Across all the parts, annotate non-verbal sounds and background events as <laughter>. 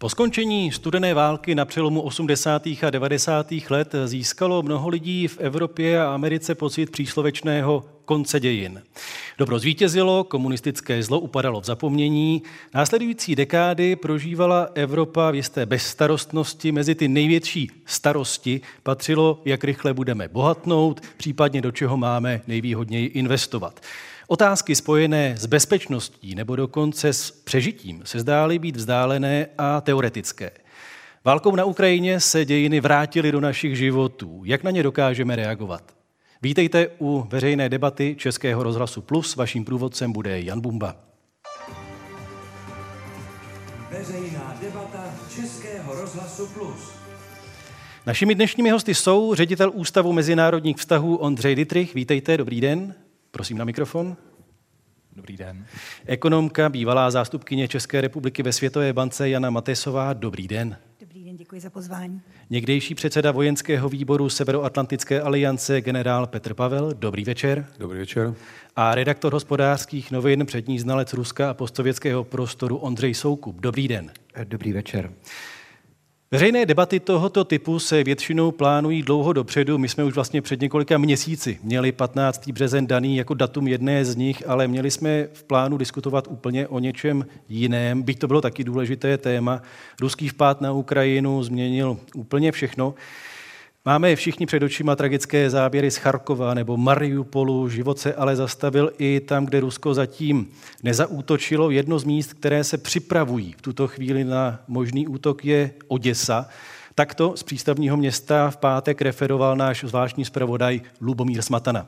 Po skončení studené války na přelomu 80. a 90. let získalo mnoho lidí v Evropě a Americe pocit příslovečného konce dějin. Dobro zvítězilo, komunistické zlo upadalo v zapomnění. Následující dekády prožívala Evropa v jisté bezstarostnosti. Mezi ty největší starosti patřilo, jak rychle budeme bohatnout, případně do čeho máme nejvýhodněji investovat. Otázky spojené s bezpečností nebo dokonce s přežitím se zdály být vzdálené a teoretické. Válkou na Ukrajině se dějiny vrátily do našich životů. Jak na ně dokážeme reagovat? Vítejte u veřejné debaty Českého rozhlasu Plus. Vaším průvodcem bude Jan Bumba. Veřejná debata Českého rozhlasu Plus. Našimi dnešními hosty jsou ředitel Ústavu mezinárodních vztahů Ondřej Dittrich. Vítejte, dobrý den. Prosím na mikrofon. Dobrý den. Ekonomka, bývalá zástupkyně České republiky ve Světové bance Jana Matesová. Dobrý den. Dobrý den, děkuji za pozvání. Někdejší předseda vojenského výboru Severoatlantické aliance generál Petr Pavel. Dobrý večer. Dobrý večer. A redaktor hospodářských novin, přední znalec Ruska a postsovětského prostoru Ondřej Soukup. Dobrý den. Dobrý večer. Veřejné debaty tohoto typu se většinou plánují dlouho dopředu. My jsme už vlastně před několika měsíci měli 15. březen daný jako datum jedné z nich, ale měli jsme v plánu diskutovat úplně o něčem jiném, byť to bylo taky důležité téma. Ruský vpád na Ukrajinu změnil úplně všechno. Máme všichni před očima tragické záběry z Charkova nebo Mariupolu. Život se ale zastavil i tam, kde Rusko zatím nezaútočilo. Jedno z míst, které se připravují v tuto chvíli na možný útok, je Oděsa. Takto z přístavního města v pátek referoval náš zvláštní zpravodaj Lubomír Smatana.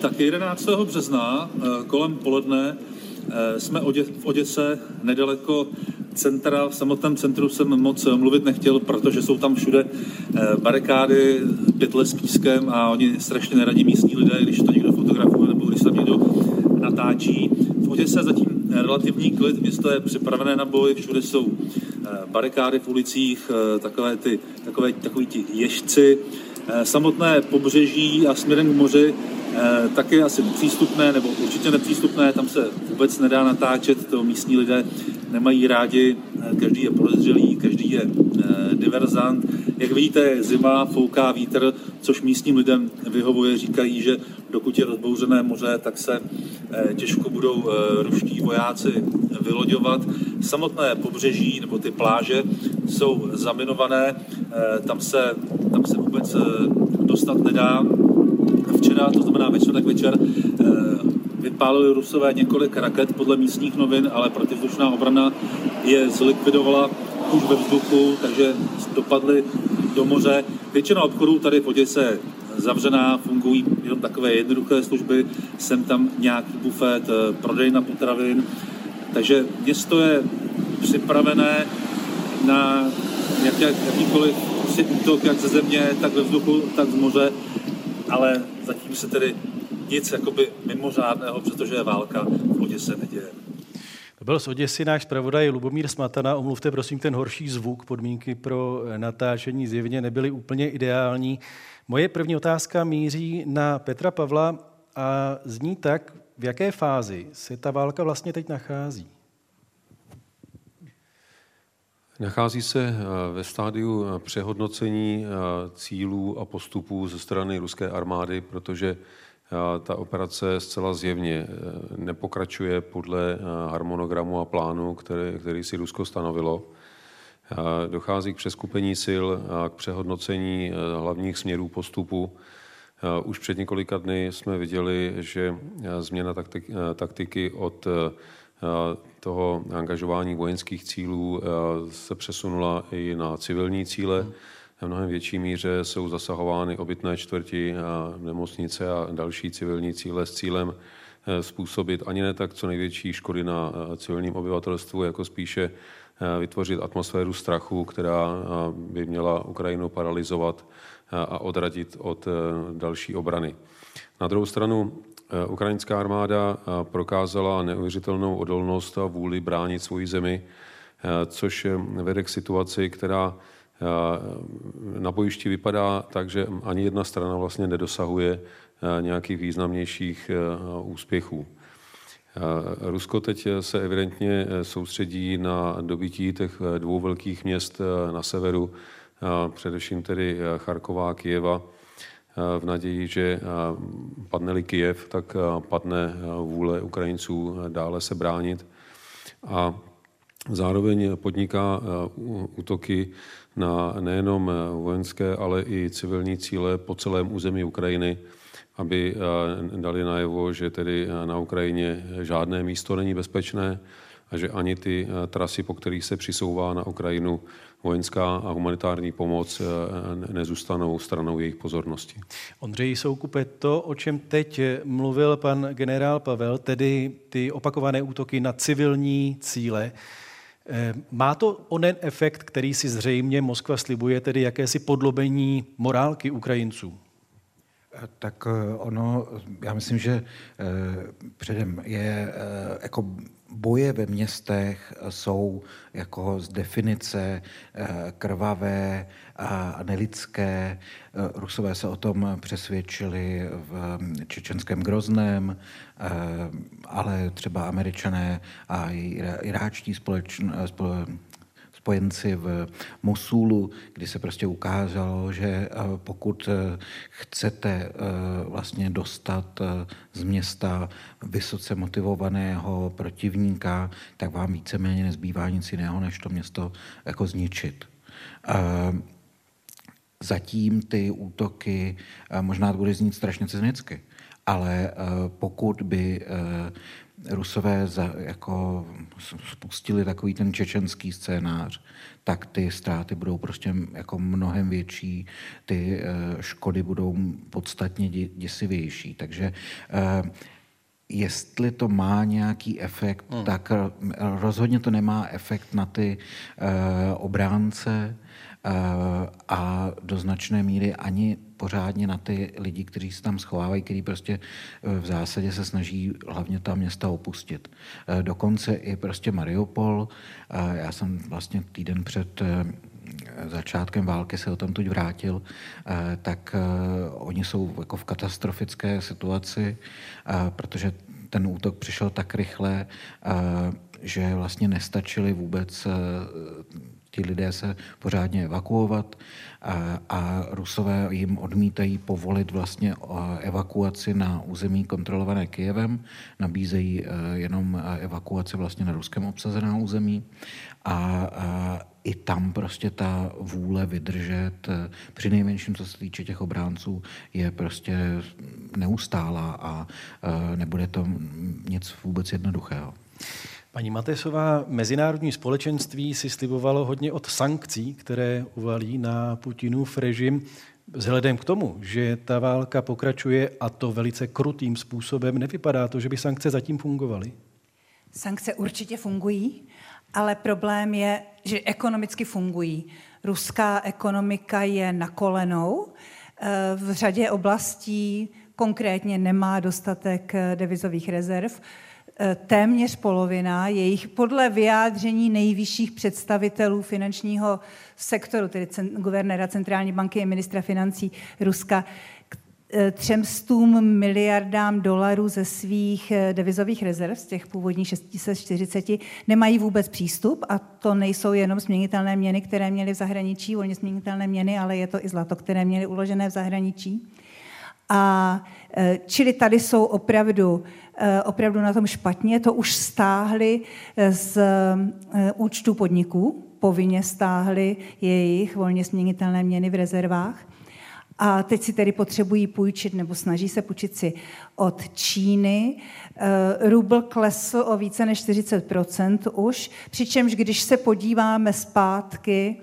Tak 11. března eh, kolem poledne jsme v Oděse nedaleko centra, v samotném centru jsem moc mluvit nechtěl, protože jsou tam všude eh, barikády, pytle s pískem a oni strašně neradí místní lidé, když to někdo fotografuje nebo když tam někdo natáčí. V Oděse zatím relativní klid, město je připravené na boj, všude jsou eh, barikády v ulicích, eh, takové ty, takové, takový ti ježci. Samotné pobřeží a směrem k moři taky asi nepřístupné, nebo určitě nepřístupné, tam se vůbec nedá natáčet, to místní lidé nemají rádi, každý je podezřelý, každý je eh, diverzant. Jak vidíte, je zima, fouká vítr, což místním lidem vyhovuje. Říkají, že dokud je rozbouřené moře, tak se eh, těžko budou eh, ruští vojáci vyloďovat. Samotné pobřeží nebo ty pláže jsou zaminované, tam se, tam se vůbec dostat nedá. Včera, to znamená ve čtvrtek večer, vypálili Rusové několik raket podle místních novin, ale protivzdušná obrana je zlikvidovala už ve vzduchu, takže dopadly do moře. Většina obchodů tady v Oděse zavřená, fungují jenom takové jednoduché služby, sem tam nějaký bufet, eh, prodej potravin, takže město je připravené na jak, jakýkoliv útok, jak ze země, tak ve vzduchu, tak z moře, ale zatím se tedy nic jakoby mimořádného, protože je válka, v Oděse neděje. To byl z Oděsy náš zpravodaj Lubomír Smatana. Omluvte prosím ten horší zvuk. Podmínky pro natáčení zjevně nebyly úplně ideální. Moje první otázka míří na Petra Pavla a zní tak, v jaké fázi se ta válka vlastně teď nachází? Nachází se eh, ve stádiu eh, přehodnocení eh, cílů a postupů ze strany ruské armády, protože ta operace zcela zjevně nepokračuje podle harmonogramu a plánu, který, který si Rusko stanovilo. Dochází k přeskupení sil a k přehodnocení eh, hlavních směrů postupu. Už před několika dny jsme viděli, že změna taktiky od toho angažování vojenských cílů se přesunula i na civilní cíle v mnohem větší míře jsou zasahovány obytné čtvrti a nemocnice a další civilní cíle s cílem eh, způsobit ani ne tak co největší škody na eh, civilním obyvatelstvu, jako spíše eh, vytvořit atmosféru strachu, která by měla Ukrajinu paralizovat a odradit od další obrany. Na druhou stranu ukrajinská armáda prokázala neuvěřitelnou odolnost a vůli bránit svoji zemi, což vede k situaci, která na bojišti vypadá tak, že ani jedna strana vlastně nedosahuje eh, nějakých významnějších eh, úspěchů. Rusko teď se evidentně soustředí na dobytí těch dvou velkých měst na severu, především tedy Charková a Kijeva, v naději, že padne-li Kijev, tak padne vůle Ukrajinců dále se bránit. A zároveň podniká útoky na nejenom vojenské, ale i civilní cíle po celém území Ukrajiny, aby dali najevo, že tedy na Ukrajině žádné místo není bezpečné a že ani ty trasy, po kterých se přisouvá na Ukrajinu vojenská a humanitární pomoc, nezůstanou stranou jejich pozornosti. Ondřej Soukupe, to, o čem teď mluvil pan generál Pavel, tedy ty opakované útoky na civilní cíle, eh, má to onen efekt, který si zřejmě Moskva slibuje, tedy jakési podlobení morálky Ukrajinců? Tak eh, ono, já myslím, že eh, předem je eh, jako boje ve městech jsou jako z definice krvavé a nelidské. Rusové se o tom přesvědčili v čečenském Grozném, ale třeba američané a iráčtí společnosti spojenci v Mosulu, kdy se prostě ukázalo, že eh, pokud eh, chcete eh, vlastně dostat z města vysoce motivovaného protivníka, tak vám víceméně nezbývá nic jiného, než to město jako zničit. Zatím ty útoky, možná to bude znít strašně cynicky, ale pokud by Rusové za, jako spustili takový ten čečenský scénář, tak ty ztráty budou prostě jako mnohem větší, ty eh, škody budou podstatně děsivější. Takže eh, jestli to má nějaký efekt, hmm. tak rozhodně to nemá efekt na ty eh, obránce, a do značné míry ani pořádně na ty lidi, kteří se tam schovávají, kteří prostě e, v zásadě se snaží hlavně ta města opustit. E, dokonce i prostě Mariupol, já jsem vlastně týden před začátkem války se o tom tuď vrátil, tak oni jsou jako v katastrofické situaci, protože ten útok přišel tak rychle, že vlastně nestačili vůbec ti lidé se pořádně evakuovat a, a Rusové jim odmítají povolit vlastně evakuaci na území kontrolované Kijevem, nabízejí e, jenom e, evakuaci vlastně na ruském obsazená území a, a i tam prostě ta vůle vydržet, při nejmenším, co se týče těch obránců, je prostě neustálá a nebude to nic vůbec jednoduchého. Paní Matesová, mezinárodní společenství si slibovalo hodně od sankcí, které uvalí na Putinův režim. Vzhledem k tomu, že ta válka pokračuje a to velice krutým způsobem, nevypadá to, že by sankce zatím fungovaly? Sankce určitě fungují, ale problém je, že ekonomicky fungují. Ruská ekonomika je na kolenou. Eh, v řadě oblastí konkrétně nemá dostatek eh, devizových rezerv. Eh, téměř polovina jejich podle vyjádření nejvyšších představitelů finančního sektoru, tedy guvernéra centrální banky a ministra financí Ruska, k eh, třemstům miliardám dolarů ze svých eh, devizových rezerv, z těch původních 640, nemají vůbec přístup a to nejsou jenom směnitelné měny, které měly v zahraničí, volně směnitelné měny, ale je to i zlato, které měly uložené v zahraničí. A čili tady jsou opravdu Eh, opravdu na tom špatně. To už stáhli eh, z účtu podniků, povinně stáhli jejich volně směnitelné měny v rezervách. A teď si tedy potřebují půjčit nebo snaží se půjčit si od Číny. Rubl klesl o více než 40% už, přičemž když se podíváme zpátky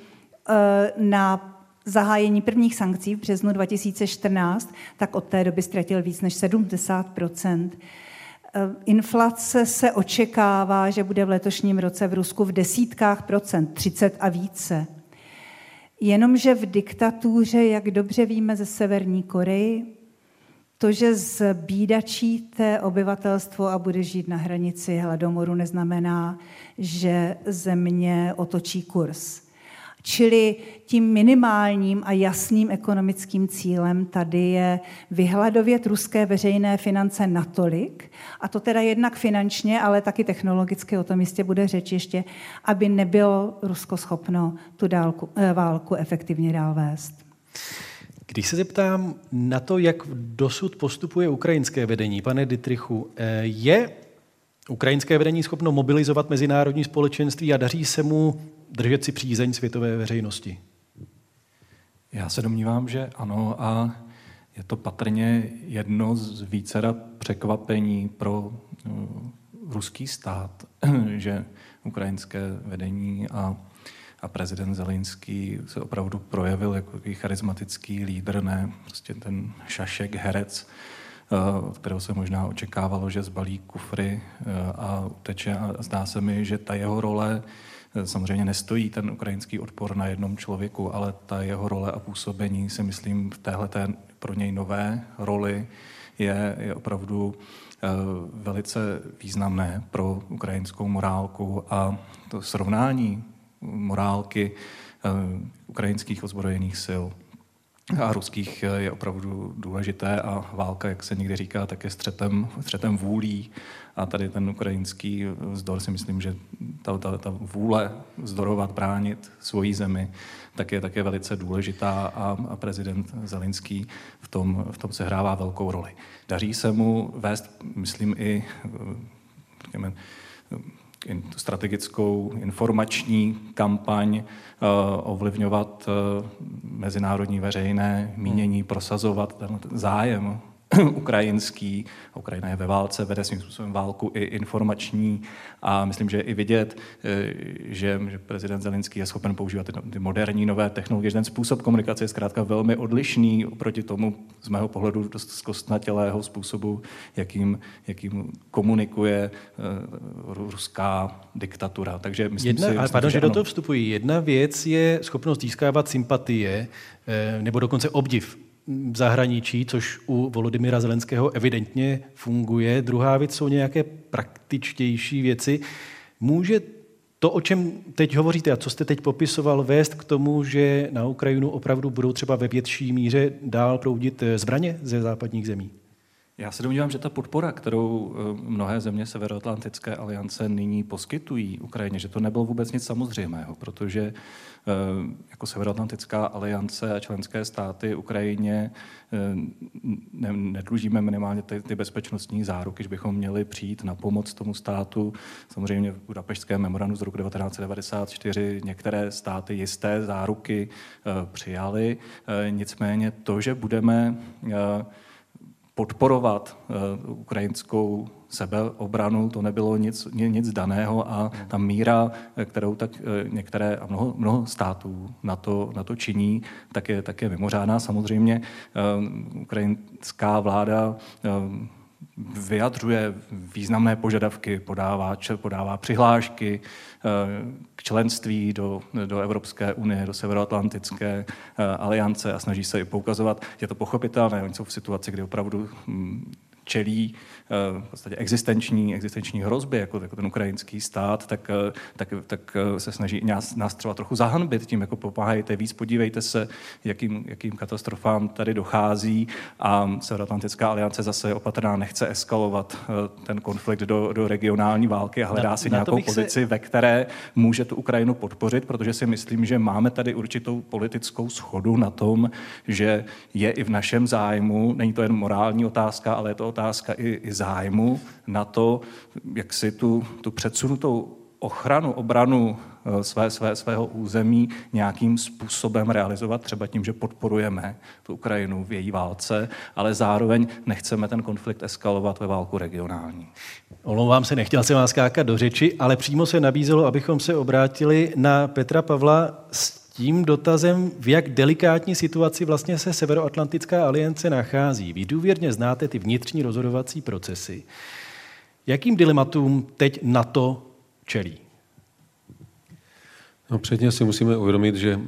na zahájení prvních sankcí v březnu 2014, tak od té doby ztratil víc než 70 Eh, inflace se očekává, že bude v letošním roce v Rusku v desítkách procent, 30 a více. Jenomže v diktatuře, jak dobře víme ze Severní Koreji, to, že zbídačíte obyvatelstvo a bude žít na hranici hladomoru, neznamená, že země otočí kurz. Čili tím minimálním a jasným ekonomickým cílem tady je vyhladovět ruské veřejné finance natolik, a to teda jednak finančně, ale taky technologicky, o tom jistě bude řeč ještě, aby nebylo Rusko schopno tu dálku, eh, válku efektivně dál vést. Když se zeptám na to, jak dosud postupuje ukrajinské vedení, pane Dietrichu, eh, je ukrajinské vedení schopno mobilizovat mezinárodní společenství a daří se mu držet si přízeň světové veřejnosti? Já se domnívám, že ano a je to patrně jedno z vícera překvapení pro uh, ruský stát, <clears throat> že ukrajinské vedení a, a prezident Zelinský se opravdu projevil jako charismatický lídr, ne prostě ten šašek, herec, od kterého se možná očekávalo, že zbalí kufry uh, a uteče. A zdá se mi, že ta jeho role Samozřejmě nestojí ten ukrajinský odpor na jednom člověku, ale ta jeho role a působení si myslím v téhle pro něj nové roli je, je opravdu eh, velice významné pro ukrajinskou morálku a to srovnání morálky eh, ukrajinských ozbrojených sil a ruských je opravdu důležité a válka, jak se někdy říká, tak je střetem, střetem vůlí a tady ten ukrajinský vzdor si myslím, že ta, ta, ta vůle vzdorovat, bránit svoji zemi, tak je také velice důležitá a, a prezident Zelinský v tom, v tom se hrává velkou roli. Daří se mu vést, myslím, i řekněme, strategickou informační kampaň, eh, ovlivňovat eh, mezinárodní veřejné mínění, prosazovat ten zájem <clears throat> ukrajinský. Ukrajina je ve válce, vede svým způsobem válku i informační a myslím, že je i vidět, eh, že, že prezident Zelinský je schopen používat ty, moderní nové technologie, že ten způsob komunikace je zkrátka velmi odlišný oproti tomu, z mého pohledu, dost zkostnatělého způsobu, jakým, jakým komunikuje uh, ruská diktatura. Takže myslím jedna, si, ale pardon, že, že do toho vstupují. Jedna věc je schopnost získávat sympatie eh, nebo dokonce obdiv v zahraničí, což u Volodymyra Zelenského evidentně funguje. Druhá věc jsou nějaké praktičtější věci. Může to, o čem teď hovoříte a co jste teď popisoval, vést k tomu, že na Ukrajinu opravdu budou třeba ve větší míře dál proudit zbraně ze západních zemí? Já se domnívám, že ta podpora, kterou eh, mnohé země Severoatlantické aliance nyní poskytují Ukrajině, že to nebylo vůbec nic samozřejmého, protože jako Severoatlantická aliance a členské státy Ukrajině eh, ne, nedlužíme minimálně ty, ty bezpečnostní záruky, že bychom měli přijít na pomoc tomu státu. Samozřejmě v Budapešťském memorandu z roku 1994 některé státy jisté záruky přijali. Nicméně to, že budeme podporovat uh, ukrajinskou sebeobranu, to nebylo nic, nic daného a ta míra, kterou tak uh, některé a mnoho, mnoho států na to, na to činí, tak je, tak je mimořádná. Samozřejmě ukrajinská vláda vyjadřuje významné požadavky, podává, podává přihlášky eh, k členství do, do Evropské unie, do Severoatlantické eh, aliance a snaží se i poukazovat. Je to pochopitelné, oni jsou v situaci, kdy opravdu hm, čelí v podstatě existenční, existenční hrozby, jako, jako ten ukrajinský stát, tak, eh, tak, tak eh, se snaží nás, nás třeba trochu zahanbit tím, jako pomáhejte víc, podívejte se, jakým, jakým katastrofám tady dochází. A Severoatlantická aliance zase opatrná nechce eskalovat ten konflikt do, do regionální války a hledá na, si na nějakou pozici, se... ve které může tu Ukrajinu podpořit, protože si myslím, že máme tady určitou politickou schodu na tom, že je i v našem zájmu, není to jen morální otázka, ale je to otázka i, i zájmu na to, jak si tu, tu předsunutou ochranu, obranu eh, své, své, svého území nějakým způsobem realizovat, třeba tím, že podporujeme tu Ukrajinu v její válce, ale zároveň nechceme ten konflikt eskalovat ve válku regionální. Omlouvám se, nechtěl jsem vás skákat do řeči, ale přímo se nabízelo, abychom se obrátili na Petra Pavla s tím dotazem, v jak delikátní situaci vlastně se Severoatlantická aliance nachází. Vy důvěrně znáte ty vnitřní rozhodovací procesy. Jakým dilematům teď NATO čelí? No, předně si musíme uvědomit, že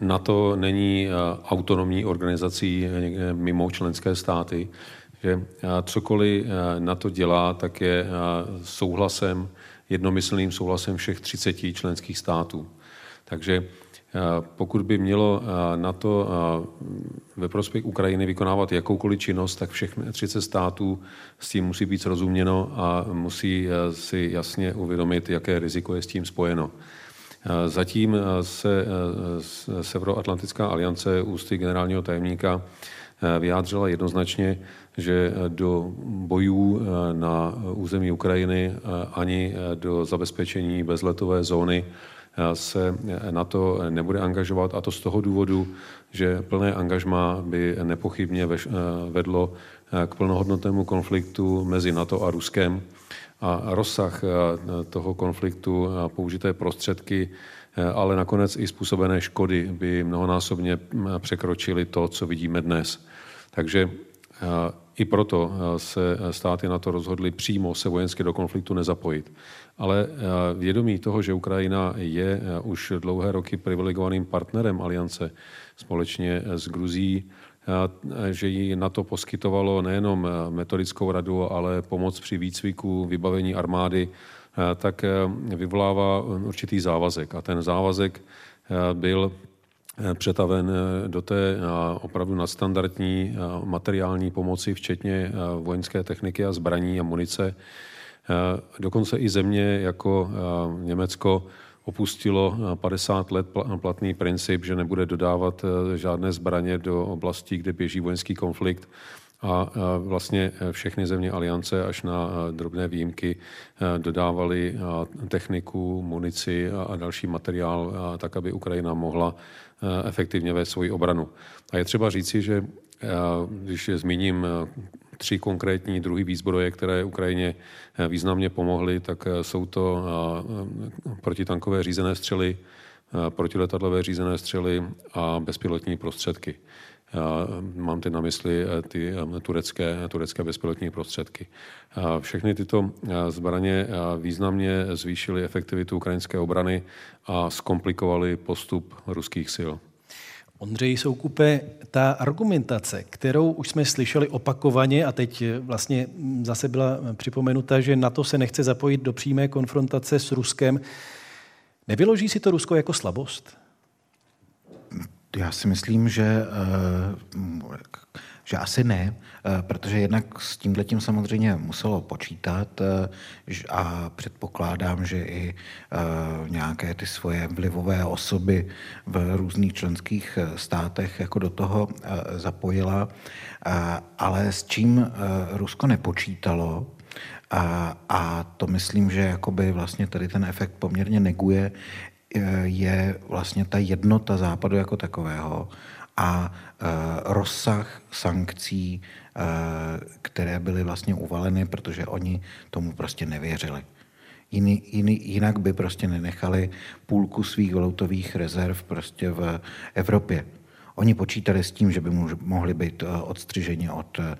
NATO není eh, autonomní organizací eh, mimo členské státy, že eh, cokoliv NATO dělá, tak je souhlasem, jednomyslným souhlasem všech 30 členských států. Takže Pokud by mělo na to ve prospěch Ukrajiny vykonávat jakoukoliv činnost, tak všech 30 států s tím musí být srozuměno a musí si jasně uvědomit, jaké riziko je s tím spojeno. Zatím se Severoatlantická aliance ústy generálního tajemníka vyjádřila jednoznačně, že do bojů na území Ukrajiny ani do zabezpečení bezletové zóny se na to nebude angažovat a to z toho důvodu, že plné angažma by nepochybně vedlo k plnohodnotnému konfliktu mezi NATO a Ruskem a rozsah toho konfliktu, použité prostředky, ale nakonec i způsobené škody by mnohonásobně překročily to, co vidíme dnes. Takže i proto se státy na to rozhodly přímo se vojensky do konfliktu nezapojit. Ale vědomí toho, že Ukrajina je už dlouhé roky privilegovaným partnerem aliance společně s Gruzí, že jí na to poskytovalo nejenom metodickou radu, ale pomoc při výcviku, vybavení armády, tak vyvolává určitý závazek. A ten závazek byl přetaven do té opravdu nadstandardní materiální pomoci, včetně vojenské techniky a zbraní a munice. Dokonce i země jako Německo opustilo 50 let platný princip, že nebude dodávat žádné zbraně do oblastí, kde běží vojenský konflikt a vlastně všechny země aliance až na drobné výjimky dodávali techniku, munici a další materiál, tak aby Ukrajina mohla efektivně vést svoji obranu. A je třeba říci, že když zmíním tři konkrétní druhy výzbroje, které Ukrajině významně pomohly, tak jsou to protitankové řízené střely, protiletadlové řízené střely a bezpilotní prostředky. Mám teď na mysli eh, ty eh, turecké, turecké bezpilotní prostředky. Všechny tyto eh, zbraně významně zvýšily efektivitu ukrajinské obrany a zkomplikovaly postup ruských sil. Ondřej Soukupe, ta argumentace, kterou už jsme slyšeli opakovaně a teď vlastně zase byla připomenuta, že NATO se nechce zapojit do přímé konfrontace s Ruskem, nevyloží si to Rusko jako slabost? Já si myslím, že, eh, že asi ne, eh, protože jednak s tímhletím samozřejmě muselo počítat eh, a předpokládám, že i nějaké ty svoje vlivové osoby v různých členských státech jako do toho zapojila. Ale s čím Rusko nepočítalo, a, a to myslím, že jakoby vlastně tady ten efekt poměrně neguje, je vlastně ta jednota západu jako takového a e, rozsah sankcí, e, které byly vlastně uvaleny, protože oni tomu prostě nevěřili. Jiný, jiný, jinak by prostě nenechali půlku svých valutových rezerv prostě v Evropě. Oni počítali s tím, že by mohli být eh, odstřiženi od eh,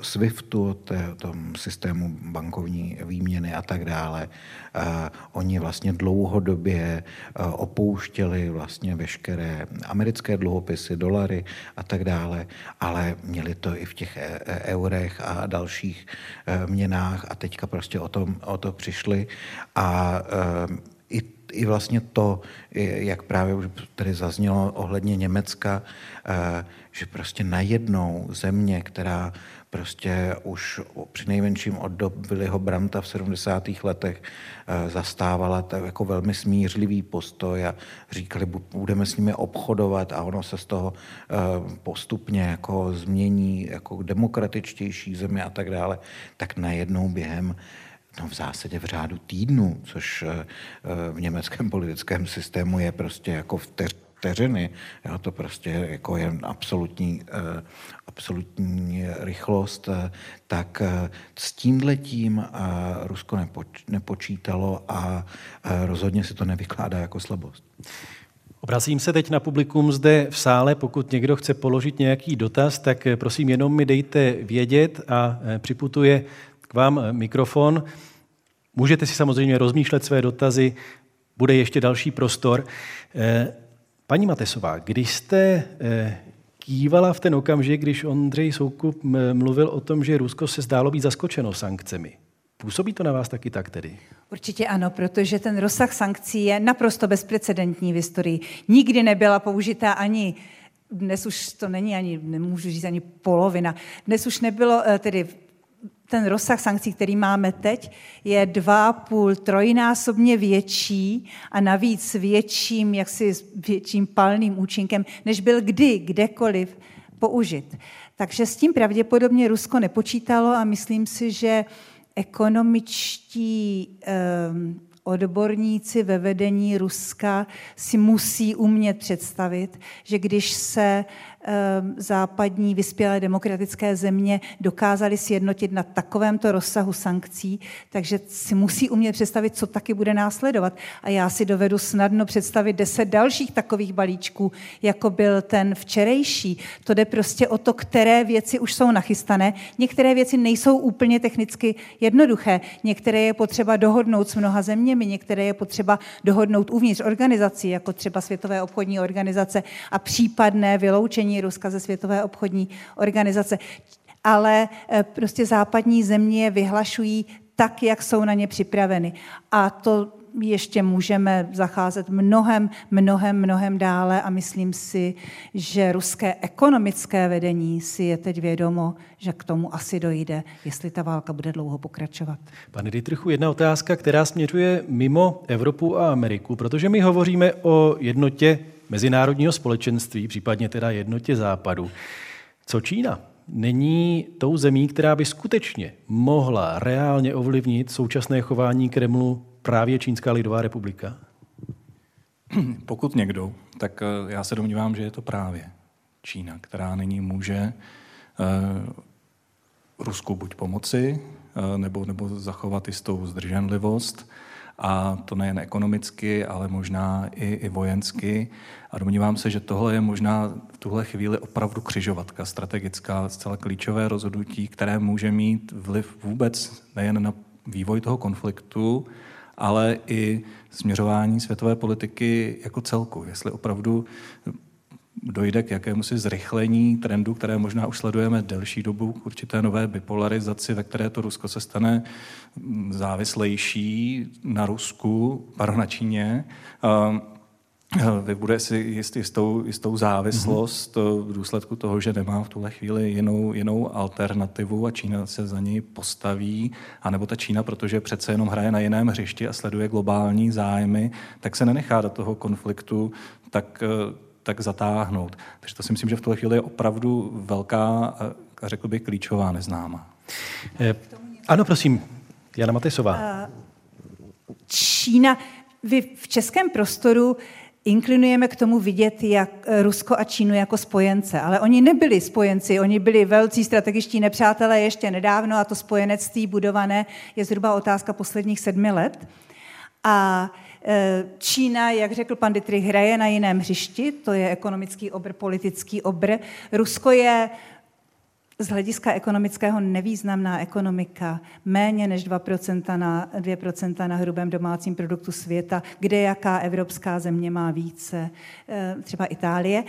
SWIFTu, od tom systému bankovní výměny a tak dále. Oni vlastně dlouhodobě eh, opouštěli vlastně veškeré americké dluhopisy, dolary a tak dále, ale měli to i v těch eurech a dalších měnách a teďka prostě o, tom, o to přišli a i vlastně to, jak právě už tady zaznělo ohledně Německa, eh, že prostě najednou země, která prostě už při nejmenším od dob Viliho Branta v 70. letech eh, zastávala tak jako velmi smířlivý postoj a říkali, budeme s nimi obchodovat a ono se z toho eh, postupně jako změní jako demokratičtější země a tak dále, tak najednou během no v zásadě v řádu týdnu, což eh, v německém politickém systému je prostě jako vteřiny. Jo, to prostě jako je absolutní, eh, absolutní rychlost, eh, tak s tímhletím Rusko nepočítalo a rozhodně se to nevykládá jako slabost. Obracím se teď na publikum zde v sále. Pokud někdo chce položit nějaký dotaz, tak prosím jenom mi dejte vědět a připutuje k vám mikrofon. Můžete si samozřejmě rozmýšlet své dotazy, bude ještě další prostor. Eh, paní Matesová, když jste eh, kývala v ten okamžik, když Ondřej Soukup mluvil o tom, že Rusko se zdálo být zaskočeno sankcemi, Působí to na vás taky tak tedy? Určitě ano, protože ten rozsah sankcí je naprosto bezprecedentní v historii. Nikdy nebyla použitá ani dnes už to není ani, nemůžu říct ani polovina. Dnes už nebylo, eh, tedy ten rozsah sankcí, který máme teď, je dva půl, trojnásobně větší a navíc větším, jaksi větším palným účinkem, než byl kdy, kdekoliv použit. Takže s tím pravděpodobně Rusko nepočítalo a myslím si, že ekonomičtí um, odborníci ve vedení Ruska si musí umět představit, že když se Ehm, západní vyspělé demokratické země dokázaly sjednotit na takovémto rozsahu sankcí, takže si musí umět představit, co taky bude následovat. A já si dovedu snadno představit deset dalších takových balíčků, jako byl ten včerejší. To jde prostě o to, které věci už jsou nachystané. Některé věci nejsou úplně technicky jednoduché. Některé je potřeba dohodnout s mnoha zeměmi, některé je potřeba dohodnout uvnitř organizací, jako třeba Světové obchodní organizace a případné vyloučení vyloučení Ruska ze Světové obchodní organizace. Ale eh, prostě západní země vyhlašují tak, jak jsou na ně připraveny. A to ještě můžeme zacházet mnohem, mnohem, mnohem dále a myslím si, že ruské ekonomické vedení si je teď vědomo, že k tomu asi dojde, jestli ta válka bude dlouho pokračovat. Pane Dietrichu, jedna otázka, která směřuje mimo Evropu a Ameriku, protože my hovoříme o jednotě mezinárodního společenství, případně teda jednotě západu. Co Čína? Není tou zemí, která by skutečně mohla reálně ovlivnit současné chování Kremlu právě Čínská lidová republika? <clears throat> Pokud někdo, tak eh, já se domnívám, že je to právě Čína, která nyní může eh, Rusku buď pomoci, eh, nebo, nebo zachovat jistou zdrženlivost, a to nejen ekonomicky, ale možná i, i vojensky. A domnívám se, že tohle je možná v tuhle chvíli opravdu křižovatka, strategická, zcela klíčové rozhodnutí, které může mít vliv vůbec nejen na vývoj toho konfliktu, ale i směřování světové politiky jako celku. Jestli opravdu dojde k jakému si zrychlení trendu, které možná už sledujeme delší dobu, k určité nové bipolarizaci, ve které to Rusko se stane závislejší na Rusku, pardon, na Číně, vybude si jist, jistou, jistou závislost mm-hmm. v důsledku toho, že nemá v tuhle chvíli jinou, jinou alternativu a Čína se za ní postaví, anebo ta Čína, protože přece jenom hraje na jiném hřišti a sleduje globální zájmy, tak se nenechá do toho konfliktu tak tak zatáhnout. Takže to si myslím, že v tuhle chvíli je opravdu velká a řekl bych klíčová neznáma. Eh, ano, prosím, Jana Matesová. Eh, Čína, vy v českém prostoru inklinujeme k tomu vidět jak Rusko a Čínu jako spojence, ale oni nebyli spojenci, oni byli velcí strategičtí nepřátelé ještě nedávno a to spojenectví budované je zhruba otázka posledních sedmi let. A Eh, Čína, jak řekl pan Dietrich, hraje na jiném hřišti, to je ekonomický obr, politický obr. Rusko je z hlediska ekonomického nevýznamná ekonomika, méně než 2% na, 2% na hrubém domácím produktu světa, kde jaká evropská země má více, eh, třeba Itálie.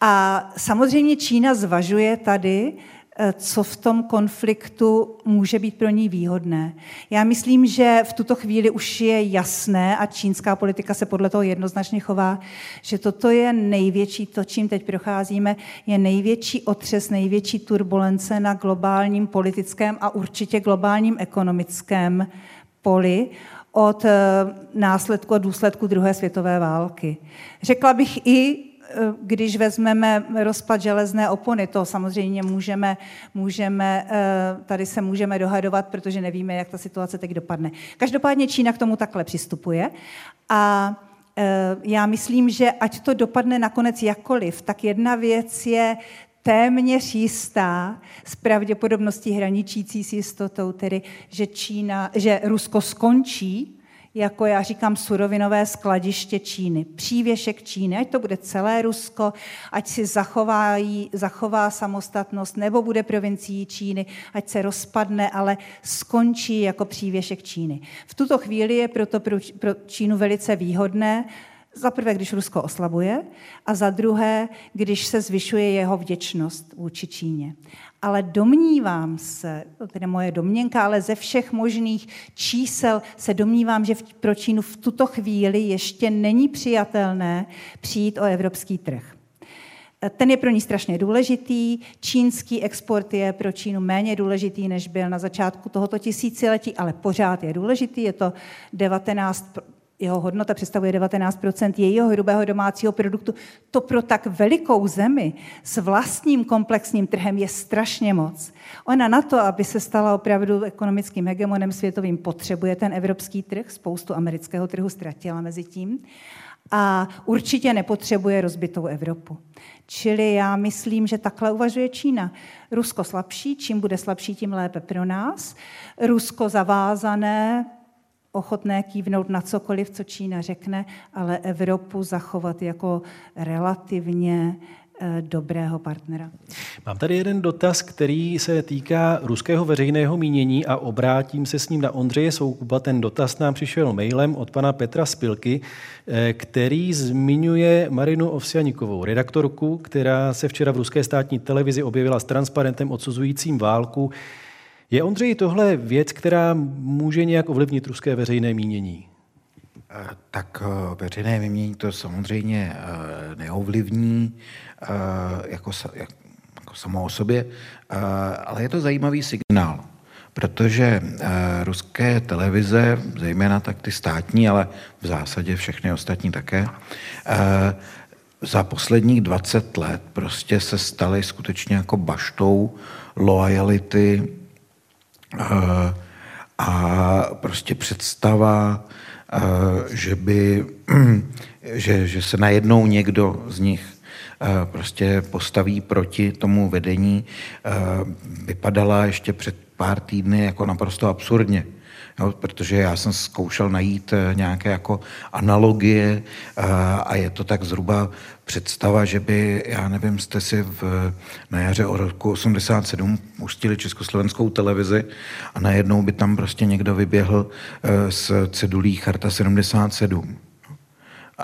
A samozřejmě Čína zvažuje tady, Eh, co v tom konfliktu může být pro ní výhodné. Já myslím, že v tuto chvíli už je jasné, a čínská politika se podle toho jednoznačně chová, že toto je největší, to, čím teď procházíme, je největší otřes, největší turbulence na globálním politickém a určitě globálním ekonomickém poli od eh, následku a důsledku druhé světové války. Řekla bych i Eh, když vezmeme rozpad železné opony, to samozřejmě můžeme, můžeme, eh, tady se můžeme dohadovat, protože nevíme, jak ta situace teď dopadne. Každopádně Čína k tomu takhle přistupuje a eh, já myslím, že ať to dopadne nakonec jakkoliv, tak jedna věc je téměř jistá s pravděpodobností hraničící s jistotou, tedy že, Čína, že Rusko skončí jako já říkám, surovinové skladiště Číny. Přívěšek Číny, ať to bude celé Rusko, ať si zachovají, zachová samostatnost, nebo bude provincií Číny, ať se rozpadne, ale skončí jako přívěšek Číny. V tuto chvíli je proto pro Čínu velice výhodné Za prvé, když Rusko oslabuje, a za druhé, když se zvyšuje jeho vděčnost vůči Číně. Ale domnívám se, to tedy moje domněnka, ale ze všech možných čísel se domnívám, že pro Čínu v tuto chvíli ještě není přijatelné přijít o evropský trh. Ten je pro ní strašně důležitý. Čínský export je pro Čínu méně důležitý, než byl na začátku tohoto tisíciletí, ale pořád je důležitý. Je to 19 jeho hodnota představuje 19 jejího hrubého domácího produktu. To pro tak velikou zemi s vlastním komplexním trhem je strašně moc. Ona na to, aby se stala opravdu ekonomickým hegemonem světovým, potřebuje ten evropský trh. Spoustu amerického trhu ztratila mezi tím. A určitě nepotřebuje rozbitou Evropu. Čili já myslím, že takhle uvažuje Čína. Rusko slabší, čím bude slabší, tím lépe pro nás. Rusko zavázané, ochotné kývnout na cokoliv, co Čína řekne, ale Evropu zachovat jako relativně eh, dobrého partnera. Mám tady jeden dotaz, který se týká ruského veřejného mínění a obrátím se s ním na Ondřeje Soukupa. Ten dotaz nám přišel mailem od pana Petra Spilky, eh, který zmiňuje Marinu Ovsianikovou, redaktorku, která se včera v ruské státní televizi objevila s transparentem odsuzujícím válku. Je Ondřej tohle věc, která může nějak ovlivnit ruské veřejné mínění? Eh, tak eh, veřejné mínění to samozřejmě eh, neovlivní jako, jako samo o sobě, ale je to zajímavý signál, protože ruské televize, zejména tak ty státní, ale v zásadě všechny ostatní také, za posledních 20 let prostě se staly skutečně jako baštou lojality Eh, a prostě představa, eh, že by, <clears throat> že, že se najednou někdo z nich eh, prostě postaví proti tomu vedení, vypadala ještě před pár týdny jako naprosto absurdně. Jo, protože já jsem zkoušel najít eh, nějaké jako analogie eh, a je to tak zhruba představa, že by, já nevím, jste si v, na jaře o roku 87 pustili československou televizi a najednou by tam prostě někdo vyběhl eh, s cedulí Charta 77.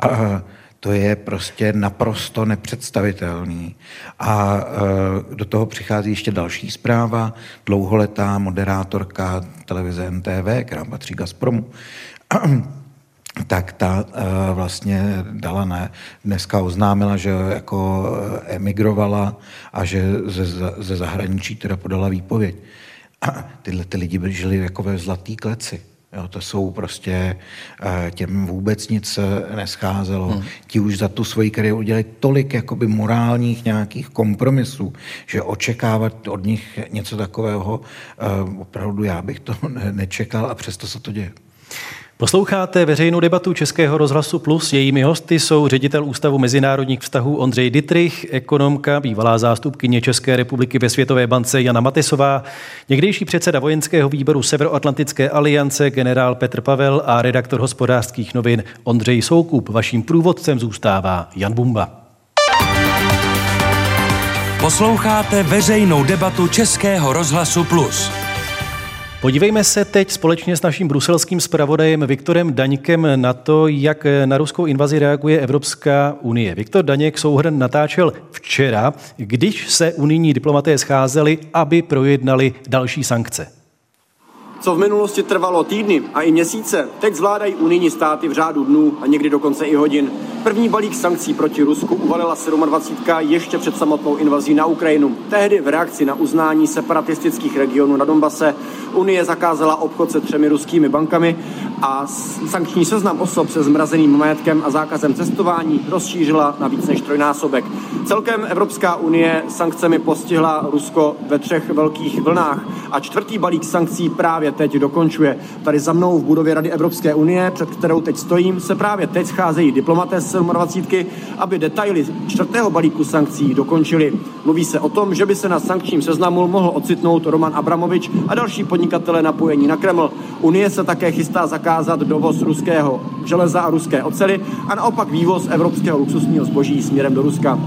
A, to je prostě naprosto nepředstavitelný. A e, do toho přichází ještě další zpráva. Dlouholetá moderátorka televize NTV, která patří Gazpromu, <clears throat> tak ta e, vlastně dala ne, dneska oznámila, že jako emigrovala a že ze, ze zahraničí teda podala výpověď. A <clears throat> tyhle ty lidi by žili jako ve zlatý kleci. Jo, to jsou prostě, eh, těm vůbec nic eh, nescházelo. Hmm. Ti už za tu svoji kariéru udělali tolik jakoby morálních nějakých kompromisů, že očekávat od nich něco takového, eh, opravdu já bych to <laughs> nečekal a přesto se to děje. Posloucháte veřejnou debatu Českého rozhlasu Plus. Jejími hosty jsou ředitel Ústavu mezinárodních vztahů Ondřej Dittrich, ekonomka, bývalá zástupkyně České republiky ve Světové bance Jana Matisová, někdejší předseda vojenského výboru Severoatlantické aliance generál Petr Pavel a redaktor hospodářských novin Ondřej Soukup. Vaším průvodcem zůstává Jan Bumba. Posloucháte veřejnou debatu Českého rozhlasu Plus. Podívejme se teď společně s naším bruselským zpravodajem Viktorem Daňkem na to, jak na ruskou invazi reaguje Evropská unie. Viktor Daněk souhrn natáčel včera, když se unijní diplomaté scházeli, aby projednali další sankce. Co v minulosti trvalo týdny a i měsíce, teď zvládají unijní státy v řádu dnů a někdy dokonce i hodin. První balík sankcí proti Rusku uvalila 27. ještě před samotnou invazí na Ukrajinu. Tehdy v reakci na uznání separatistických regionů na Donbase Unie zakázala obchod se třemi ruskými bankami a sankční seznam osob se zmrazeným majetkem a zákazem cestování rozšířila na víc než trojnásobek. Celkem Evropská unie sankcemi postihla Rusko ve třech velkých vlnách a čtvrtý balík sankcí právě teď dokončuje. Tady za mnou v budově Rady Evropské unie, před kterou teď stojím, se právě teď scházejí diplomaté z 27, aby detaily čtvrtého balíku sankcí dokončili. Mluví se o tom, že by se na sankčním seznamu mohl ocitnout Roman Abramovič a další podnikatele napojení na Kreml. Unie se také chystá zakázat dovoz ruského železa a ruské ocely a naopak vývoz evropského luxusního zboží směrem do Ruska.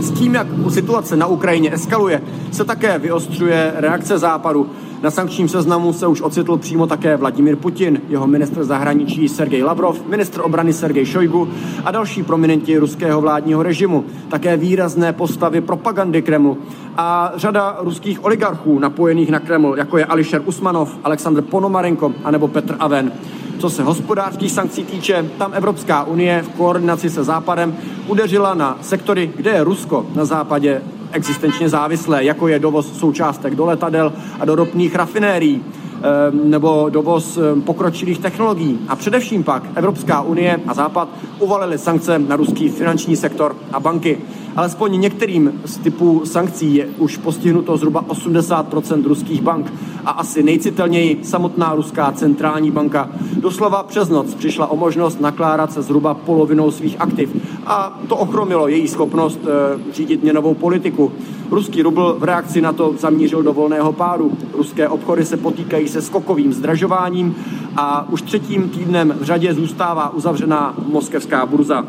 S tím, jak situace na Ukrajině eskaluje, se také vyostřuje reakce Západu. Na sankčním seznamu se už ocitl přímo také Vladimir Putin, jeho ministr zahraničí Sergej Lavrov, ministr obrany Sergej Šojgu a další prominenti ruského vládního režimu, také výrazné postavy propagandy Kremlu a řada ruských oligarchů napojených na Kreml, jako je Ališer Usmanov, Aleksandr Ponomarenko anebo Petr Aven. Co se hospodářských sankcí týče, tam Evropská unie v koordinaci se Západem udeřila na sektory, kde je Rusko na západě existenčně závislé, jako je dovoz součástek do letadel a do ropných rafinérií ehm, nebo dovoz ehm, pokročilých technologií. A především pak Evropská unie a Západ uvalili sankce na ruský finanční sektor a banky. Alespoň některým z typů sankcí je už postihnuto zhruba 80 ruských bank a asi nejcitelněji samotná ruská centrální banka. Doslova přes noc přišla o možnost nakládat se zhruba polovinou svých aktiv a to ochromilo její schopnost e, řídit měnovou politiku. Ruský rubl v reakci na to zamířil do volného pádu. Ruské obchody se potýkají se skokovým zdražováním a už třetím týdnem v řadě zůstává uzavřená moskevská burza.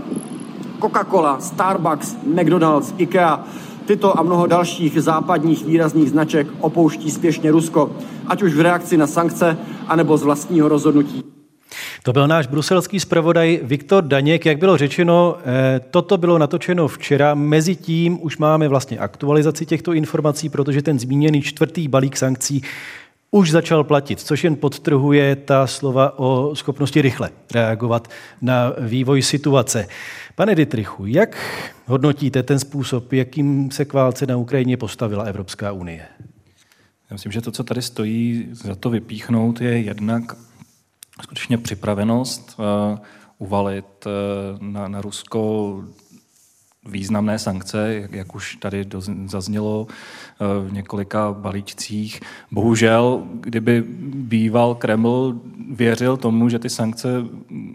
Coca-Cola, Starbucks, McDonald's, IKEA, tyto a mnoho dalších západních výrazných značek opouští spěšně Rusko, ať už v reakci na sankce, anebo z vlastního rozhodnutí. To byl náš bruselský zpravodaj Viktor Daněk. Jak bylo řečeno, eh, toto bylo natočeno včera. Mezitím už máme vlastně aktualizaci těchto informací, protože ten zmíněný čtvrtý balík sankcí už začal platit, což jen podtrhuje ta slova o schopnosti rychle reagovat na vývoj situace. Pane Dietrichu, jak hodnotíte ten způsob, jakým se k válce na Ukrajině postavila Evropská unie? Já myslím, že to, co tady stojí za to vypíchnout, je jednak skutečně připravenost uh, uvalit uh, na, na Rusko významné sankce, jak už tady zaznělo eh, v několika balíčcích. Bohužel, kdyby býval Kreml věřil tomu, že ty sankce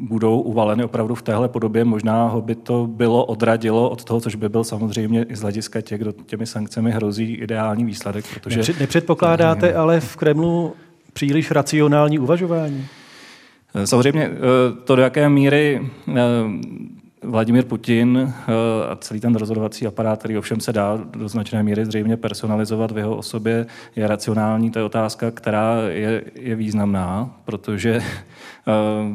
budou uvaleny opravdu v téhle podobě, možná ho by to bylo odradilo od toho, což by byl samozřejmě i z hlediska těch, kdo těmi sankcemi hrozí ideální výsledek. Protože... Nepředpokládáte ale v Kremlu příliš racionální uvažování? Samozřejmě eh, to, do jaké míry eh, Vladimír Putin eh, a celý ten rozhodovací aparát, který ovšem se dá do značné míry zřejmě personalizovat v jeho osobě, je racionální. To je otázka, která je, je významná, protože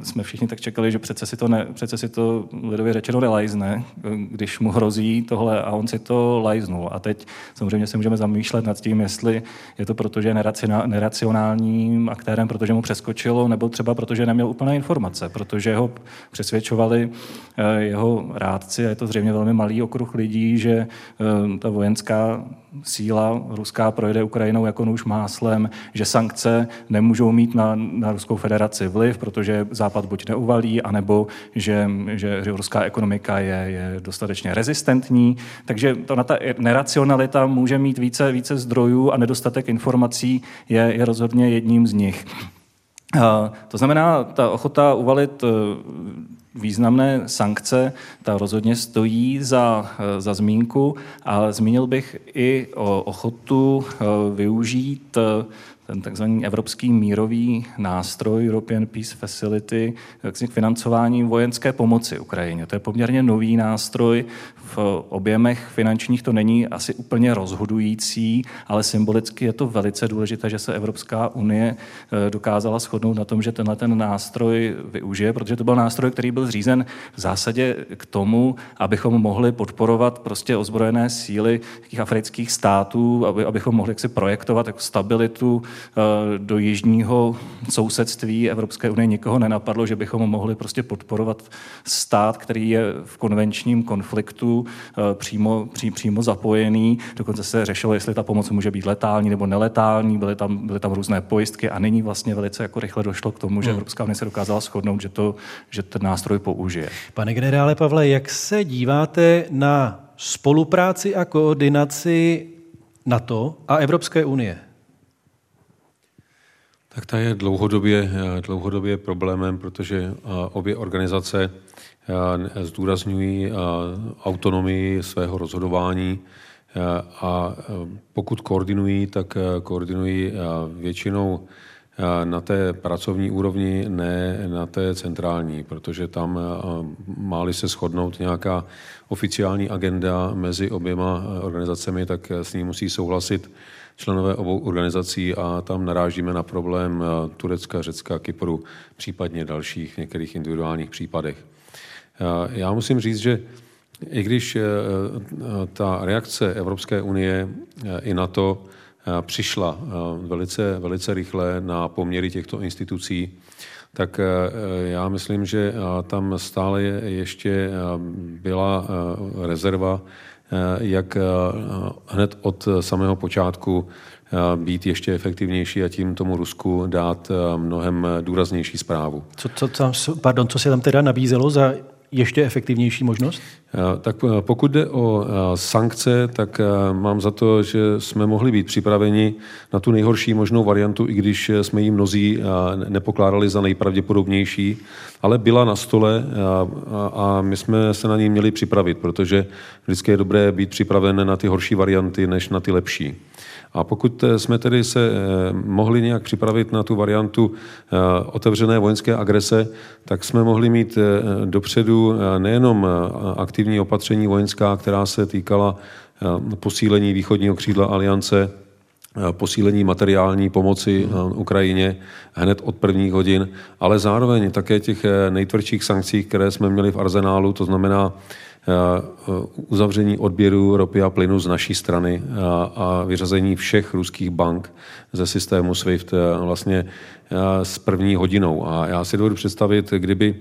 jsme všichni tak čekali, že přece si to, ne, přece si to lidově řečeno nelajzne, když mu hrozí tohle a on si to lajznul. A teď samozřejmě se můžeme zamýšlet nad tím, jestli je to proto, že je neracionálním aktérem, protože mu přeskočilo, nebo třeba protože neměl úplné informace, protože ho přesvědčovali uh, jeho rádci, a je to zřejmě velmi malý okruh lidí, že uh, ta vojenská síla ruská projede Ukrajinou jako nůž máslem, že sankce nemůžou mít na, na Ruskou federaci vliv, protože Západ buď neuvalí, anebo že, že, že ruská ekonomika je, je dostatečně rezistentní. Takže to na ta neracionalita může mít více, více zdrojů a nedostatek informací je, je rozhodně jedním z nich. To znamená, ta ochota uvalit významné sankce, ta rozhodně stojí za, za zmínku, ale zmínil bych i o ochotu eh, využít eh, ten takzvaný evropský mírový nástroj European Peace Facility k financování vojenské pomoci Ukrajině. To je poměrně nový nástroj, v objemech finančních to není asi úplně rozhodující, ale symbolicky je to velice důležité, že se Evropská unie eh, dokázala shodnout na tom, že tenhle ten nástroj využije, protože to byl nástroj, který byl zřízen v zásadě k tomu, abychom mohli podporovat prostě ozbrojené síly těch afrických států, aby, abychom mohli jaksi projektovat jako stabilitu do jižního sousedství Evropské unie. Nikoho nenapadlo, že bychom mohli prostě podporovat stát, který je v konvenčním konfliktu Eh, přímo, pří, přímo zapojený. Dokonce se řešilo, jestli ta pomoc může být letální nebo neletální, byly tam, byly tam různé pojistky a nyní vlastně velice jako rychle došlo k tomu, že hmm. Evropská unie se dokázala shodnout, že, to, že ten nástroj použije. Pane generále Pavle, jak se díváte na spolupráci a koordinaci NATO a Evropské unie? Tak ta je dlouhodobě, dlouhodobě problémem, protože obě organizace zdůrazňují autonomii svého rozhodování a pokud koordinují, tak koordinují většinou na té pracovní úrovni, ne na té centrální, protože tam máli se shodnout nějaká oficiální agenda mezi oběma organizacemi, tak s ní musí souhlasit členové obou organizací a tam narážíme na problém Turecka, Řecka, Kypru, případně dalších některých individuálních případech. Já musím říct, že i když ta reakce Evropské unie i na to přišla velice, velice rychle na poměry těchto institucí, tak já myslím, že tam stále ještě byla rezerva Eh, jak eh, hned od samého počátku eh, být ještě efektivnější a tím tomu Rusku dát mnohem důraznější zprávu. Co, co, tam, pardon, co se tam teda nabízelo za ještě efektivnější možnost? Eh, tak eh, pokud jde o eh, sankce, tak mám za to, že jsme mohli být připraveni na tu nejhorší možnou variantu, i když jsme ji mnozí nepokládali za nejpravděpodobnější, ale byla na stole a my jsme se na ní měli připravit, protože vždycky je dobré být připraven na ty horší varianty, než na ty lepší. A pokud eh, jsme tedy se eh, mohli nějak připravit na tu variantu eh, otevřené vojenské agrese, tak jsme mohli mít dopředu nejenom aktivní opatření vojenská, která se týkala posílení východního křídla aliance, posílení materiální pomoci Ukrajině hned od prvních hodin, ale zároveň také těch nejtvrdších sankcí, které jsme měli v arzenálu, to znamená uzavření odběru ropy a plynu z naší strany a, eh, a vyřazení všech ruských bank ze systému SWIFT eh, vlastně s první hodinou. A já si dovedu představit, kdyby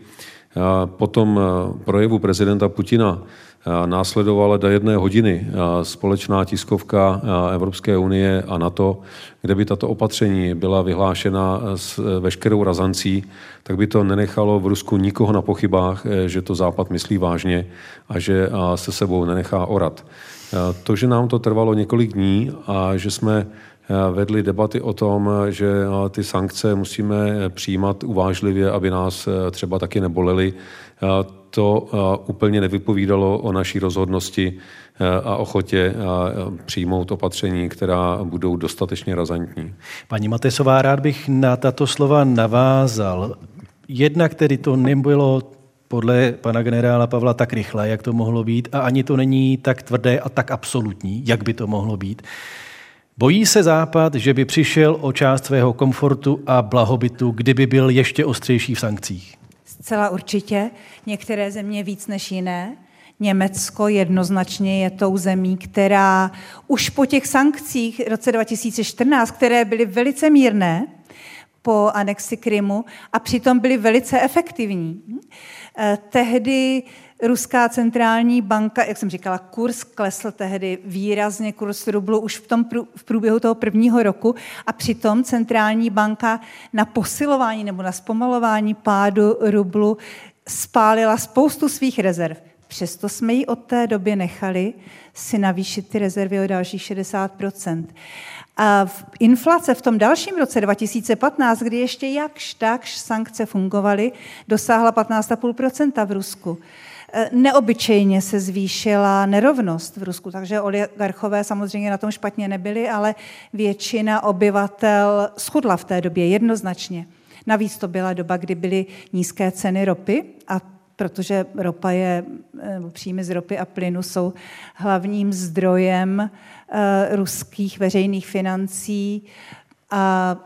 po tom projevu prezidenta Putina následovala do jedné hodiny společná tiskovka Evropské unie a NATO, kde by tato opatření byla vyhlášena s veškerou razancí, tak by to nenechalo v Rusku nikoho na pochybách, e, že to Západ myslí vážně a že se sebou nenechá orat. To, že nám to trvalo několik dní a že jsme vedli debaty o tom, že ty sankce musíme přijímat uvážlivě, aby nás e, třeba taky nebolely, to úplně nevypovídalo o naší rozhodnosti a ochotě přijmout opatření, která budou dostatečně razantní. Paní Matesová, rád bych na tato slova navázal. Jednak tedy to nebylo podle pana generála Pavla tak rychle, jak to mohlo být, a ani to není tak tvrdé a tak absolutní, jak by to mohlo být. Bojí se Západ, že by přišel o část svého komfortu a blahobytu, kdyby byl ještě ostřejší v sankcích? Zcela určitě. Některé země víc než jiné. Německo jednoznačně je tou zemí, která už po těch sankcích v roce 2014, které byly velice mírné po anexi Krymu a přitom byly velice efektivní. Eh, tehdy Ruská centrální banka, jak jsem říkala, kurz klesl tehdy výrazně, kurz rublu už v, tom, v průběhu toho prvního roku a přitom centrální banka na posilování nebo na zpomalování pádu rublu spálila spoustu svých rezerv. Přesto jsme ji od té doby nechali si navýšit ty rezervy o dalších 60% a v inflace v tom dalším roce 2015, kdy ještě jakž takž sankce fungovaly, dosáhla 15,5% v Rusku. E, neobyčejně se zvýšila nerovnost v Rusku, takže oligarchové samozřejmě na tom špatně nebyli, ale většina obyvatel schudla v té době jednoznačně. Navíc to byla doba, kdy byly nízké ceny ropy a protože ropa je, příjmy z ropy a plynu jsou hlavním zdrojem uh, ruských veřejných financí a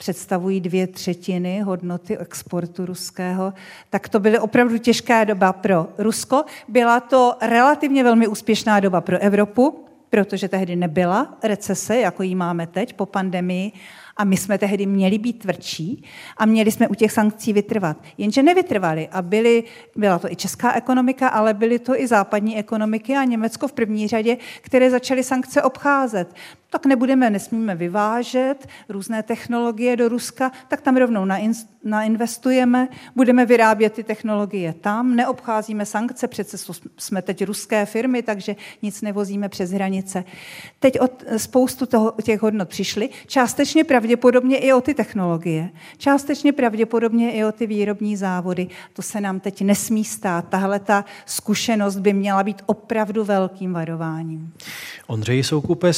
představují dvě třetiny hodnoty exportu ruského, tak to byly opravdu těžká doba pro Rusko. Byla to relativně velmi úspěšná doba pro Evropu, protože tehdy nebyla recese, jako ji máme teď po pandemii, a my jsme tehdy měli být tvrdší a měli jsme u těch sankcí vytrvat. Jenže nevytrvali a byly, byla to i česká ekonomika, ale byly to i západní ekonomiky a Německo v první řadě, které začaly sankce obcházet tak nebudeme, nesmíme vyvážet různé technologie do Ruska, tak tam rovnou nainvestujeme, budeme vyrábět ty technologie tam, neobcházíme sankce, přece jsme teď ruské firmy, takže nic nevozíme přes hranice. Teď od spoustu toho, těch hodnot přišly, částečně pravděpodobně i o ty technologie, částečně pravděpodobně i o ty výrobní závody. To se nám teď nesmí stát. Tahle ta zkušenost by měla být opravdu velkým varováním. Ondřej Soukupe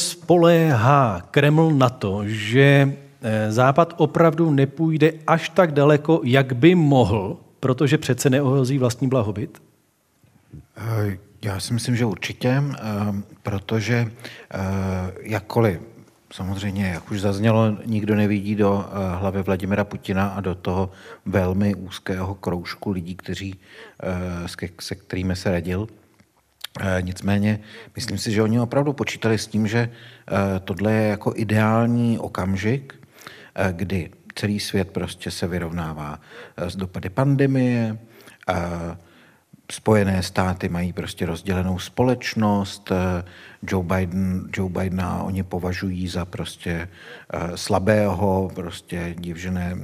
spoléhá Kreml na to, že eh, Západ opravdu nepůjde až tak daleko, jak by mohl, protože přece neohrozí vlastní blahobyt? Eh, já si myslím, že určitě, eh, protože jakkoliv Samozřejmě, jak už zaznělo, nikdo nevidí do hlavy Vladimira Putina a do toho velmi úzkého kroužku lidí, kteří, se kterými se radil. Eh, nicméně, myslím si, že oni opravdu počítali s tím, že tohle je jako ideální okamžik, kdy celý svět prostě se vyrovnává s dopady pandemie, Spojené státy mají prostě rozdělenou společnost, eh, Joe Biden, Joe Bidena oni považují za prostě slabého, prostě divžené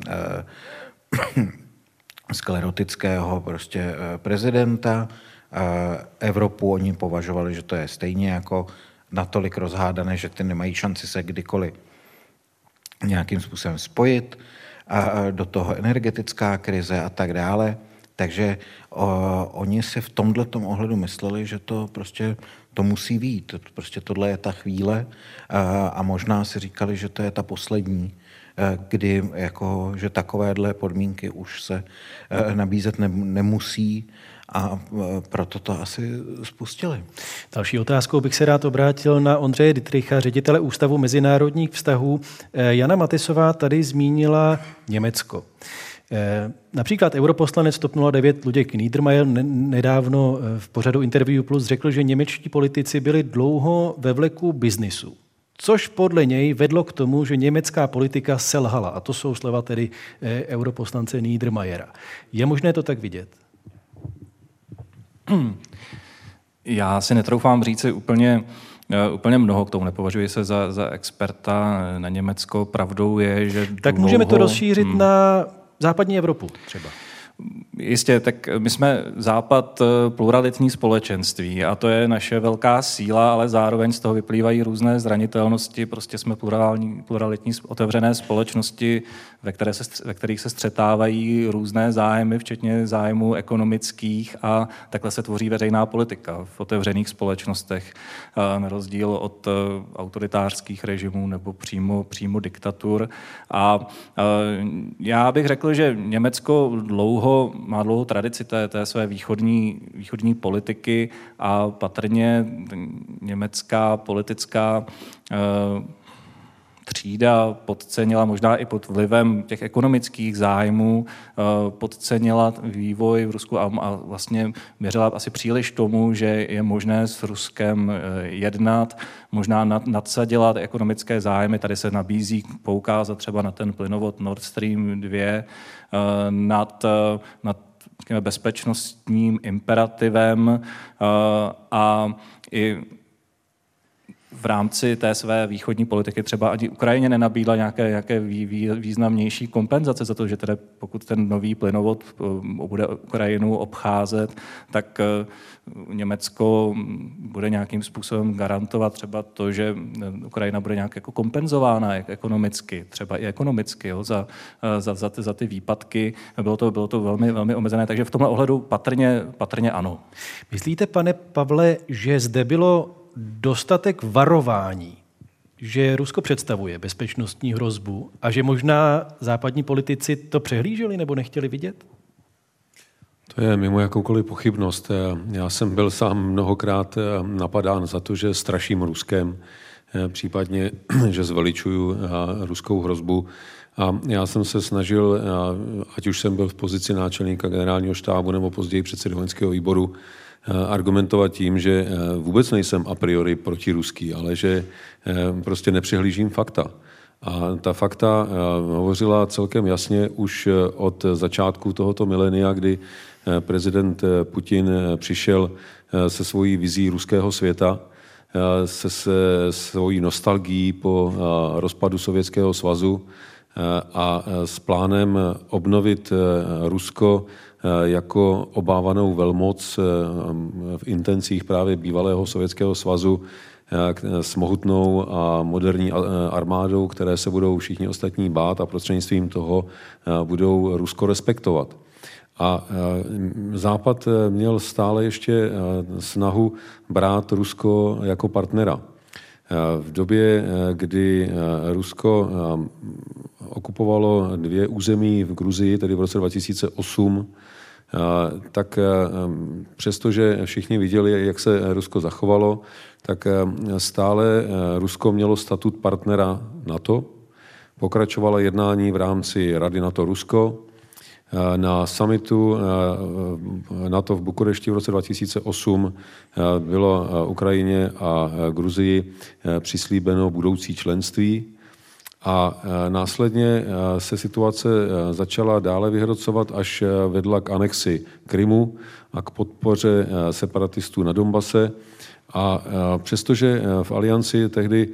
<clears throat> sklerotického prostě prezidenta. Uh, Evropu oni považovali, že to je stejně jako natolik rozhádané, že ty nemají šanci se kdykoliv nějakým způsobem spojit. A do toho energetická krize a tak dále. Takže o, oni si v tomhle ohledu mysleli, že to prostě to musí být. Prostě tohle je ta chvíle a, a možná si říkali, že to je ta poslední, kdy jako, že takovéhle podmínky už se nabízet ne, nemusí a proto to asi spustili. Další otázkou bych se rád obrátil na Ondřeje Dittricha, ředitele Ústavu mezinárodních vztahů. Jana Matisová tady zmínila Německo. Eh, například europoslanec TOP 09 Luděk Niedermayer nedávno v pořadu Interview Plus řekl, že němečtí politici byli dlouho ve vleku biznisu. Což podle něj vedlo k tomu, že německá politika selhala. A to jsou slova tedy europoslance Niedermayera. Je možné to tak vidět? <clears throat> Já si netroufám říci úplně, úplně mnoho k tomu. Nepovažuji se za, za experta na Německo. Pravdou je, že Tak dlouho... můžeme to rozšířit hmm. na západní Evropu třeba. Jistě, tak my jsme západ eh, pluralitní společenství a to je naše velká síla, ale zároveň z toho vyplývají různé zranitelnosti. Prostě jsme plurální, pluralitní otevřené společnosti, ve, které se, ve kterých se střetávají různé zájmy, včetně zájmů ekonomických a takhle se tvoří veřejná politika v otevřených společnostech, na rozdíl od eh, autoritářských režimů nebo přímo, přímo diktatur. A já bych řekl, že Německo dlouho, má dlouhou tradici té, té své východní, východní politiky a patrně německá politická eh, třída podcenila, možná i pod vlivem těch ekonomických zájmů, eh, podcenila vývoj v Rusku a, vlastně měřila asi příliš tomu, že je možné s Ruskem eh, jednat, možná nad, nadsadila ekonomické zájmy. Tady se nabízí poukázat třeba na ten plynovod Nord Stream 2, eh, nad, nad bezpečnostním imperativem a i v rámci té své východní politiky třeba ani Ukrajině nenabídla nějaké, nějaké významnější kompenzace za to, že tedy pokud ten nový plynovod eh, bude Ukrajinu obcházet, tak eh, Německo bude nějakým způsobem garantovat třeba to, že eh, Ukrajina bude nějak jako kompenzována ekonomicky, třeba i ekonomicky jo, za, za, za, ty, za ty výpadky. Bylo to, bylo to velmi, velmi omezené, takže v tomhle ohledu patrně, patrně ano. Myslíte, pane Pavle, že zde bylo dostatek varování, že Rusko představuje bezpečnostní hrozbu a že možná západní politici to přehlíželi nebo nechtěli vidět? To je mimo jakoukoliv pochybnost. Já jsem byl sám mnohokrát napadán za to, že straším Ruskem, případně, <clears throat> že zveličuju ruskou hrozbu. A já jsem se snažil, ať už jsem byl v pozici náčelníka generálního štábu nebo později předsedy vojenského výboru, Eh, argumentovat tím, že eh, vůbec nejsem a priori protiruský, ale že eh, prostě nepřihlížím fakta. A ta fakta hovořila celkem jasně už od začátku tohoto milénia, kdy prezident Putin přišel se svojí vizí ruského světa, se, se svojí nostalgií po rozpadu Sovětského svazu a s plánem obnovit Rusko Eh, jako obávanou velmoc eh, v intencích právě bývalého Sovětského svazu eh, s mohutnou a moderní armádou, které se budou všichni ostatní bát a prostřednictvím toho budou Rusko respektovat. A Západ měl stále ještě snahu brát Rusko jako partnera. V době, kdy Rusko okupovalo dvě území v Gruzii, tedy v roce 2008, tak přestože všichni viděli, jak se Rusko zachovalo, tak stále Rusko mělo statut partnera NATO, pokračovala jednání v rámci Rady NATO-Rusko, na summitu NATO v Bukurešti v roce 2008 bylo Ukrajině a Gruzii přislíbeno budoucí členství a následně se situace začala dále vyhrocovat, až vedla k anexi Krymu a k podpoře separatistů na Donbase. A přestože v alianci tehdy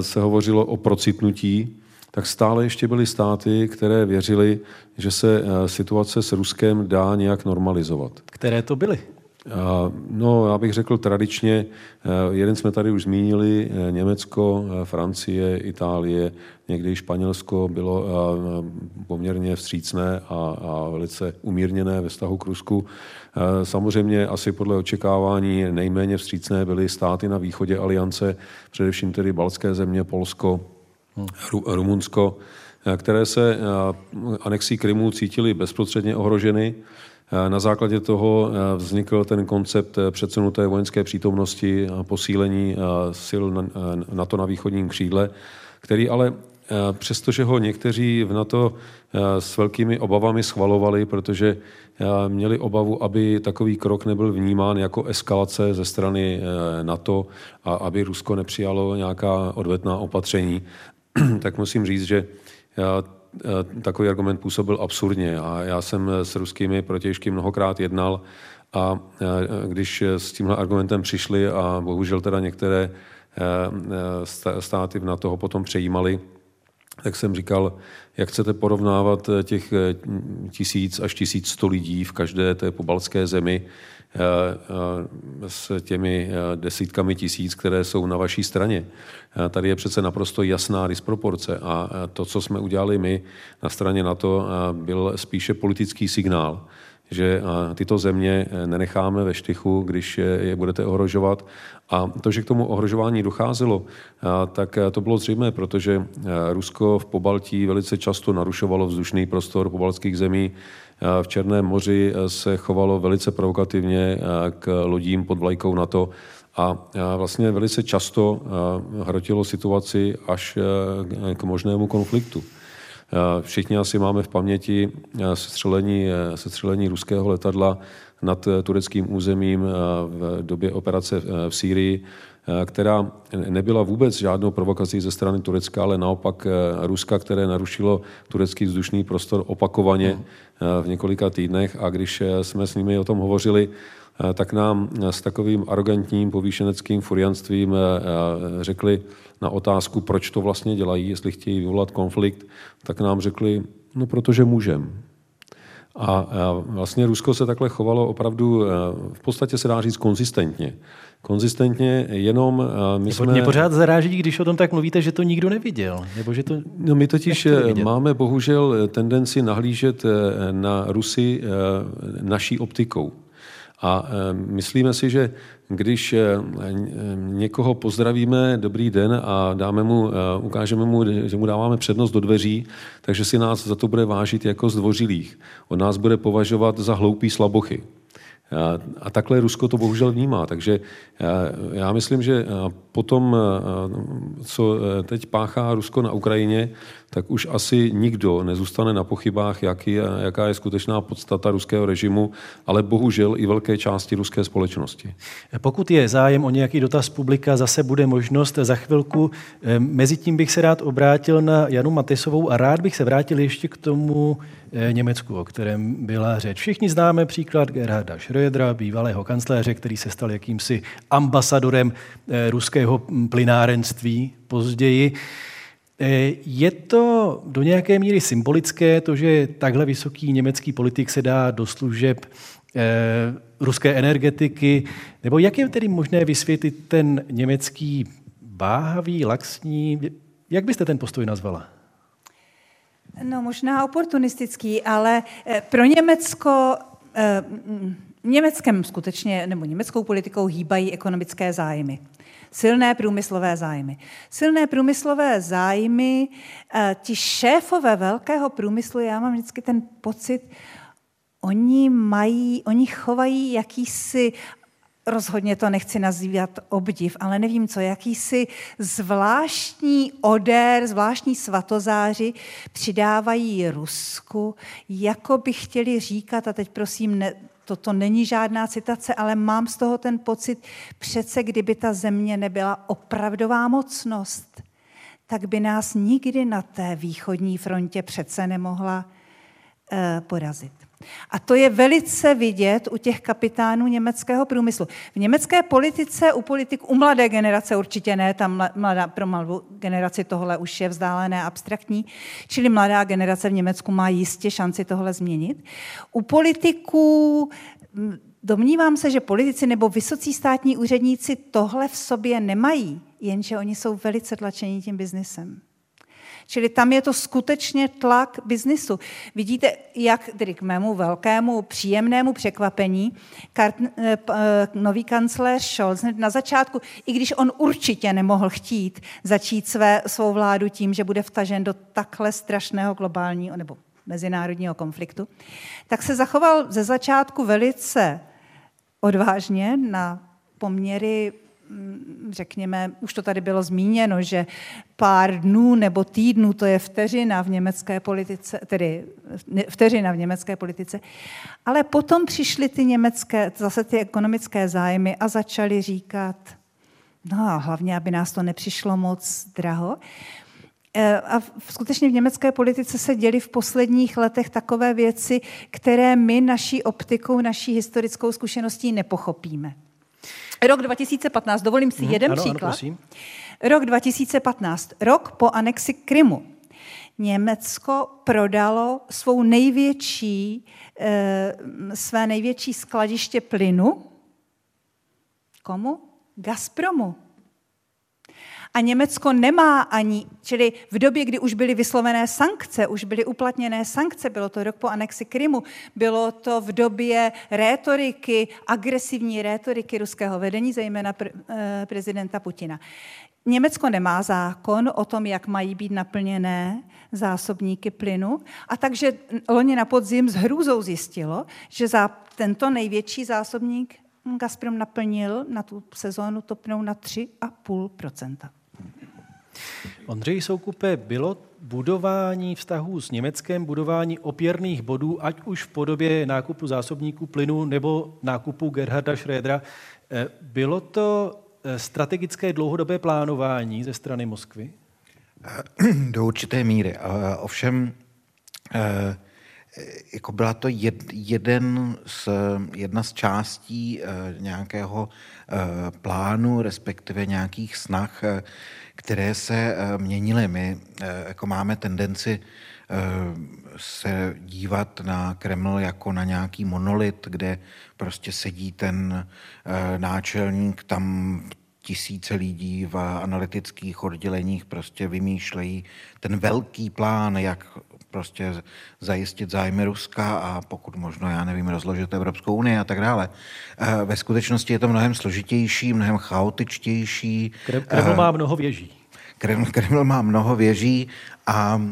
se hovořilo o procitnutí, tak stále ještě byly státy, které věřily, že se situace s Ruskem dá nějak normalizovat. Které to byly? No, já bych řekl tradičně, jeden jsme tady už zmínili, Německo, Francie, Itálie, někdy Španělsko bylo poměrně vstřícné a, a velice umírněné ve vztahu k Rusku. Samozřejmě asi podle očekávání nejméně vstřícné byly státy na východě aliance, především tedy Balské země, Polsko, Rumunsko, které se anexí Krymu cítili bezprostředně ohroženy. Na základě toho eh, vznikl ten koncept eh, předsunuté vojenské přítomnosti a posílení eh, sil NATO na východním křídle, který ale přestože ho někteří v NATO s velkými obavami schvalovali, protože měli obavu, aby takový krok nebyl vnímán jako eskalace ze strany NATO a aby Rusko nepřijalo nějaká odvetná opatření, <clears throat> tak musím říct, že Eh, takový argument působil absurdně. A já jsem s ruskými protěžky mnohokrát jednal a eh, když s tímhle argumentem přišli a bohužel teda některé eh, státy v NATO ho potom přejímali, tak jsem říkal, jak chcete porovnávat těch tisíc až tisíc sto lidí v každé té pobalské zemi Eh, eh, s těmi eh, desítkami tisíc, které jsou na vaší straně. Tady je přece naprosto jasná disproporce a to, co jsme udělali my na straně NATO, byl spíše politický signál, že tyto země nenecháme ve štychu, když je budete ohrožovat. A to, že k tomu ohrožování docházelo, tak to bylo zřejmé, protože Rusko v Pobaltí velice často narušovalo vzdušný prostor pobaltských zemí, v Černém moři eh, se chovalo velice provokativně eh, k lodím pod vlajkou NATO a vlastně velice často eh, hrotilo situaci až k možnému konfliktu. Všichni asi máme v paměti sestřelení, sestřelení ruského letadla nad tureckým územím v době operace v Sýrii, která nebyla vůbec žádnou provokací ze strany Turecka, ale naopak Ruska, které narušilo turecký vzdušný prostor opakovaně v několika týdnech. A když jsme s nimi o tom hovořili, tak nám s takovým arrogantním povýšeneckým furianstvím řekli na otázku, proč to vlastně dělají, jestli chtějí vyvolat konflikt, tak nám řekli, no protože můžem. A vlastně Rusko se takhle chovalo opravdu, v podstatě se dá říct konzistentně konzistentně, jenom my jsme... Mě pořád zaráží, když o tom tak mluvíte, že to nikdo neviděl. Nebo že to no, my totiž máme bohužel tendenci nahlížet eh, na Rusy eh, naší optikou. A eh, myslíme si, že když někoho pozdravíme dobrý den a dáme mu, ukážeme mu, že mu dáváme přednost do dveří, takže si nás za to bude vážit jako zdvořilých. On nás bude považovat za hloupý slabochy. A takhle Rusko to bohužel vnímá. Takže já myslím, že po tom, co e, teď páchá Rusko na Ukrajině, tak už asi nikdo nezůstane na pochybách, jaký, jaká je skutečná podstata ruského režimu, ale bohužel i velké části ruské společnosti. Pokud je zájem o nějaký dotaz publika, zase bude možnost za chvilku. Mezitím bych se rád obrátil na Janu Matesovou a rád bych se vrátil ještě k tomu e, Německu, o kterém byla řeč. Všichni známe příklad Gerharda Schrödera, bývalého kancléře, který se stal jakýmsi ambasadorem e, ruského plynárenství později. Eh, je to do nějaké míry symbolické, to, že takhle vysoký německý politik se dá do služeb eh, ruské energetiky, nebo jak je tedy možné vysvětlit ten německý váhavý, laxní, jak byste ten postoj nazvala? No možná oportunistický, ale eh, pro Německo, Německem skutečně, nebo německou politikou hýbají ekonomické zájmy silné průmyslové zájmy. Silné průmyslové zájmy, eh, ti šéfové velkého průmyslu, já mám vždycky ten pocit, oni mají, oni chovají jakýsi rozhodně to nechci nazývat obdiv, ale nevím co, jakýsi zvláštní odér, zvláštní svatozáři přidávají Rusku, jako by chtěli říkat, a teď prosím, ne, toto není žádná citace, ale mám z toho ten pocit, přece kdyby ta země nebyla opravdová mocnost, tak by nás nikdy na té východní frontě přece nemohla eh, porazit. A to je velice vidět u těch kapitánů německého průmyslu. V německé politice, u politik, u mladé generace určitě ne, tam mladá, pro mladou generaci tohle už je vzdálené, abstraktní, čili mladá generace v Německu má jistě šanci tohle změnit. U politiků domnívám se, že politici nebo vysocí státní úředníci tohle v sobě nemají, jenže oni jsou velice tlačení tím biznesem. Čili tam je to skutečně tlak biznisu. Vidíte, jak tedy k mému velkému příjemnému překvapení kart, eh, eh, nový kancléř Scholz na začátku, i když on určitě nemohl chtít začít své, svou vládu tím, že bude vtažen do takhle strašného globálního nebo mezinárodního konfliktu, tak se zachoval ze začátku velice odvážně na poměry řekněme, už to tady bylo zmíněno, že pár dnů nebo týdnů, to je vteřina v německé politice, tedy vteřina v německé politice, ale potom přišly ty německé, zase ty ekonomické zájmy a začali říkat, no a hlavně, aby nás to nepřišlo moc draho. E, a skutečně v německé politice se děly v posledních letech takové věci, které my naší optikou, naší historickou zkušeností nepochopíme. Rok 2015, dovolím si hmm, jeden ano, příklad. Ano, rok 2015, rok po anexi Krymu. Německo prodalo svou největší, e, své největší skladiště plynu. Komu? Gazpromu. A Německo nemá ani, čili v době, kdy už byly vyslovené sankce, už byly uplatněné sankce, bylo to rok po anexi Krymu, bylo to v době rétoriky, agresivní rétoriky ruského vedení, zejména eh, prezidenta Putina. Německo nemá zákon o tom, jak mají být naplněné zásobníky plynu a takže loni na podzim s hrůzou zjistilo, že za tento největší zásobník Gazprom naplnil na tu sezónu topnou na 3,5 Ondřej Soukupe, bylo budování vztahů s Německem, budování opěrných bodů, ať už v podobě nákupu zásobníků plynu nebo nákupu Gerharda Schrödera, eh, bylo to eh, strategické dlouhodobé plánování ze strany Moskvy? <clears throat> Do určité míry. Ovšem, eh, jako byla to jed, jeden z, jedna z částí nějakého plánu, respektive nějakých snah které se eh, měnily. My eh, jako máme tendenci eh, se dívat na Kreml jako na nějaký monolit, kde prostě sedí ten náčelník, tam tisíce lidí v analytických odděleních prostě vymýšlejí ten velký plán, jak prostě zajistit zájmy Ruska a pokud možno, já nevím, rozložit Evropskou unii a tak dále. Eh, ve skutečnosti je to mnohem složitější, mnohem chaotičtější. Kreml má mnoho věží. Kreml, Kreml má mnoho věží a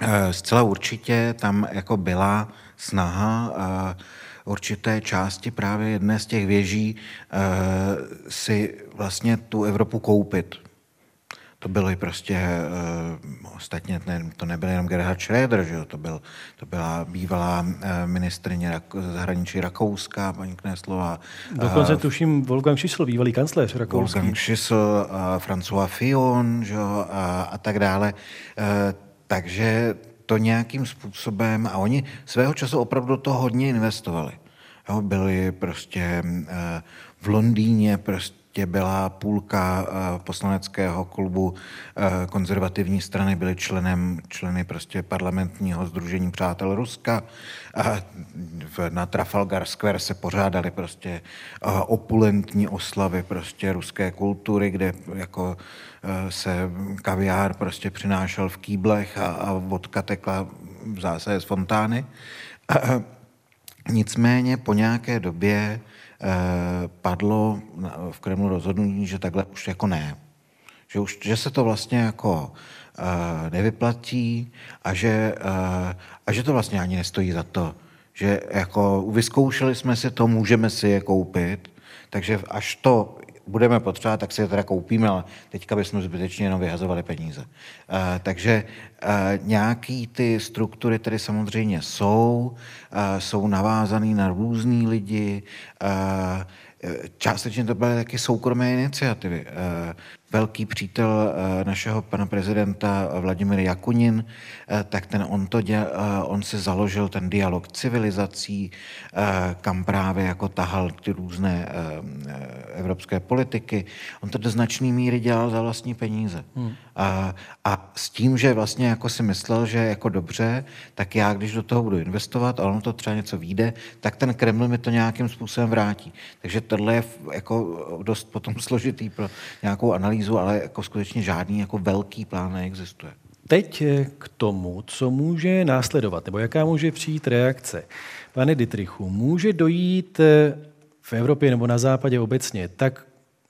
eh, zcela určitě tam jako byla snaha eh, určité části právě jedné z těch věží si vlastně tu Evropu koupit to byly prostě, uh, ostatně ne, to nebyl jenom Gerhard Schröder, že jo? To, byl, to byla bývalá uh, ministrině zahraničí Rakouska, paní Kneslová. Dokonce uh, tuším Wolfgang Schissel, bývalý kancléř rakouský. Wolfgang Schissel, uh, François Fillon, že jo? A, a tak dále. Uh, takže to nějakým způsobem, a oni svého času opravdu to hodně investovali. Jo, byli prostě uh, v Londýně prostě prostě byla půlka eh, poslaneckého klubu eh, konzervativní strany, byli členem, členy prostě parlamentního združení Přátel Ruska. Na Trafalgar Square se pořádaly prostě eh, opulentní oslavy prostě ruské kultury, kde jako se kaviár prostě přinášel v kýblech a, a vodka tekla v zásadě z fontány. <clears throat> Nicméně po nějaké době padlo v Kremlu rozhodnutí, že takhle už jako ne. Že, už, že se to vlastně jako uh, nevyplatí a že, uh, a že to vlastně ani nestojí za to že jako vyzkoušeli jsme si to, můžeme si je koupit, takže až to budeme potřebovat, tak si je teda koupíme, ale teďka bychom zbytečně jenom vyhazovali peníze. Uh, takže uh, nějaký ty struktury tedy samozřejmě jsou, uh, jsou navázané na různý lidi, uh, částečně to byly taky soukromé iniciativy. Uh, velký přítel eh, našeho pana prezidenta Vladimir Jakunin, eh, tak ten on, to děl, eh, on si založil ten dialog civilizací, kam právě jako tahal ty různé evropské politiky. On to do značné míry dělal za vlastní peníze. Hmm. A, a s tím, že vlastně jako si myslel, že jako dobře, tak já, když do toho budu investovat a ono to třeba něco vyjde, tak ten Kreml mi to nějakým způsobem vrátí. Takže tohle je jako dost potom <laughs> složitý pro nějakou analýzu ale jako skutečně žádný jako velký plán neexistuje. Teď k tomu, co může následovat, nebo jaká může přijít reakce. Pane Dietrichu, může dojít eh, v Evropě nebo na západě obecně tak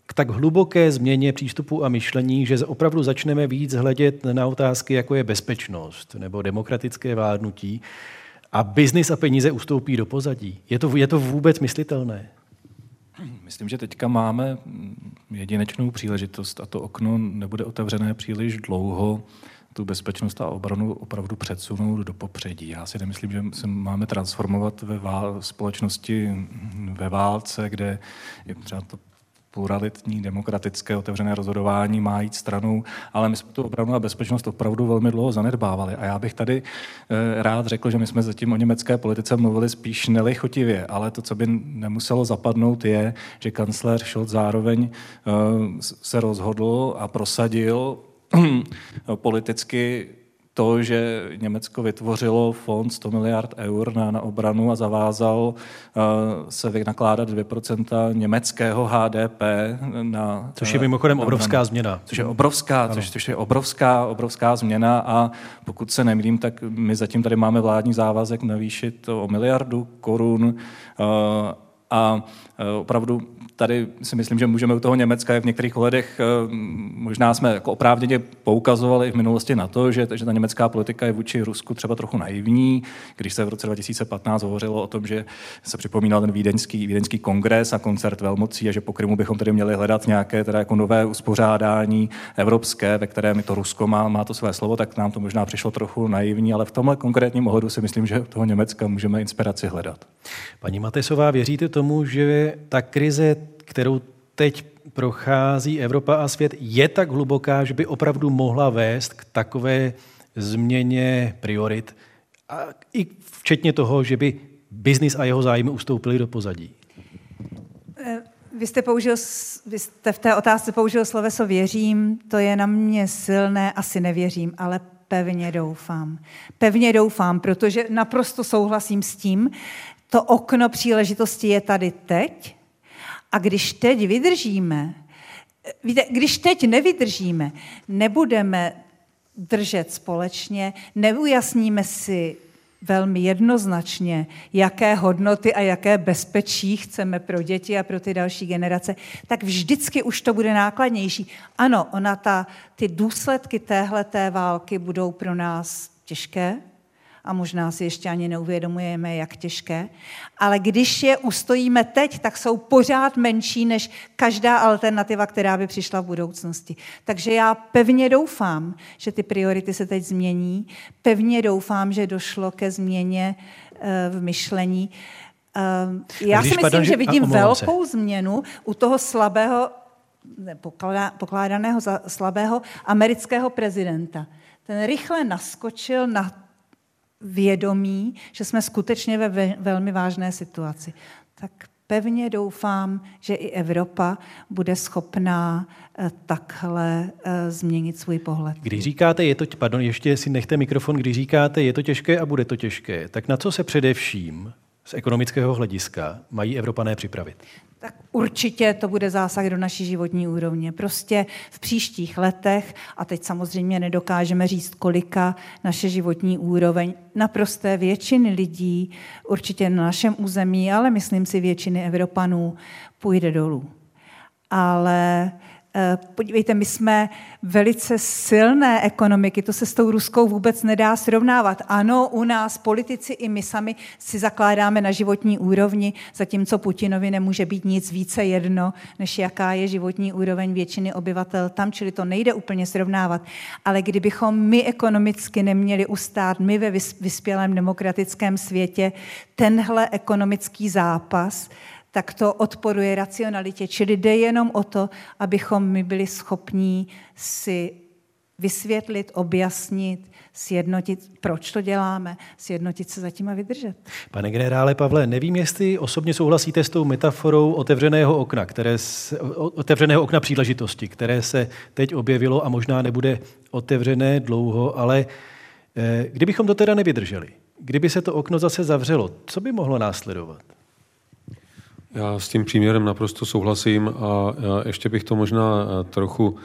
k tak hluboké změně přístupu a myšlení, že opravdu začneme víc hledět na otázky, jako je bezpečnost nebo demokratické vládnutí a biznis a peníze ustoupí do pozadí. Je to, je to vůbec myslitelné? Myslím, že teďka máme jedinečnou příležitost a to okno nebude otevřené příliš dlouho tu bezpečnost a obranu opravdu předsunout do popředí. Já si nemyslím, že se máme transformovat ve vál- společnosti ve válce, kde je třeba to pluralitní, demokratické, otevřené rozhodování má jít stranou, ale my jsme tu obranu a bezpečnost opravdu velmi dlouho zanedbávali. A já bych tady eh, rád řekl, že my jsme zatím o německé politice mluvili spíš nelichotivě, ale to, co by nemuselo zapadnout, je, že kancléř Scholz zároveň eh, se rozhodl a prosadil <clears throat> politicky to, že Německo vytvořilo fond 100 miliard eur na, na obranu a zavázal uh, se vynakládat 2% německého HDP na... Což je mimochodem na, obrovská na, změna. Což je obrovská, což, což je obrovská, obrovská změna a pokud se nemýlím, tak my zatím tady máme vládní závazek navýšit o miliardu korun uh, a uh, opravdu tady si myslím, že můžeme u toho Německa v některých ohledech, eh, možná jsme jako oprávněně poukazovali v minulosti na to, že, že ta německá politika je vůči Rusku třeba trochu naivní, když se v roce 2015 hovořilo o tom, že se připomínal ten vídeňský, vídeňský kongres a koncert velmocí a že po Krymu bychom tedy měli hledat nějaké teda jako nové uspořádání evropské, ve kterém to Rusko má, má to své slovo, tak nám to možná přišlo trochu naivní, ale v tomhle konkrétním ohledu si myslím, že toho Německa můžeme inspiraci hledat. Paní Matesová, věříte tomu, že ta krize kterou teď prochází Evropa a svět, je tak hluboká, že by opravdu mohla vést k takové změně priorit, a i včetně toho, že by biznis a jeho zájmy ustoupily do pozadí. Eh, vy jste, použil, vy jste v té otázce použil sloveso věřím, to je na mě silné, asi nevěřím, ale pevně doufám. Pevně doufám, protože naprosto souhlasím s tím, to okno příležitosti je tady teď, a když teď vydržíme, víte, když teď nevydržíme, nebudeme držet společně, neujasníme si velmi jednoznačně, jaké hodnoty a jaké bezpečí chceme pro děti a pro ty další generace, tak vždycky už to bude nákladnější. Ano, ona ta, ty důsledky téhleté války budou pro nás těžké, a možná si ještě ani neuvědomujeme, jak těžké. Ale když je ustojíme teď, tak jsou pořád menší než každá alternativa, která by přišla v budoucnosti. Takže já pevně doufám, že ty priority se teď změní. Pevně doufám, že došlo ke změně eh, v myšlení. Eh, já si myslím, pardon, že vidím velkou se. změnu u toho slabého, pokládaného za slabého amerického prezidenta. Ten rychle naskočil na vědomí, že jsme skutečně ve velmi vážné situaci. Tak pevně doufám, že i Evropa bude schopná eh, takhle eh, změnit svůj pohled. Když říkáte, je to, pardon, ještě si nechte mikrofon, když říkáte, je to těžké a bude to těžké, tak na co se především z ekonomického hlediska mají Evropané připravit? tak určitě to bude zásah do naší životní úrovně. Prostě v příštích letech, a teď samozřejmě nedokážeme říct, kolika naše životní úroveň naprosté většiny lidí, určitě na našem území, ale myslím si většiny Evropanů, půjde dolů. Ale podívejte, my jsme velice silné ekonomiky, to se s tou ruskou vůbec nedá srovnávat. Ano, u nás politici i my sami si zakládáme na životní úrovni, zatímco Putinovi nemůže být nic více jedno, než jaká je životní úroveň většiny obyvatel tam, čili to nejde úplně srovnávat. Ale kdybychom my ekonomicky neměli ustát, my ve vyspělém demokratickém světě, tenhle ekonomický zápas, tak to odporuje racionalitě. Čili jde jenom o to, abychom my byli schopní si vysvětlit, objasnit, sjednotit, proč to děláme, sjednotit se zatím a vydržet. Pane generále Pavle, nevím, jestli osobně souhlasíte s tou metaforou otevřeného okna, které se, otevřeného okna příležitosti, které se teď objevilo a možná nebude otevřené dlouho, ale eh, kdybychom to teda nevydrželi, kdyby se to okno zase zavřelo, co by mohlo následovat? Já s tím příměrem naprosto souhlasím a ještě bych to možná trochu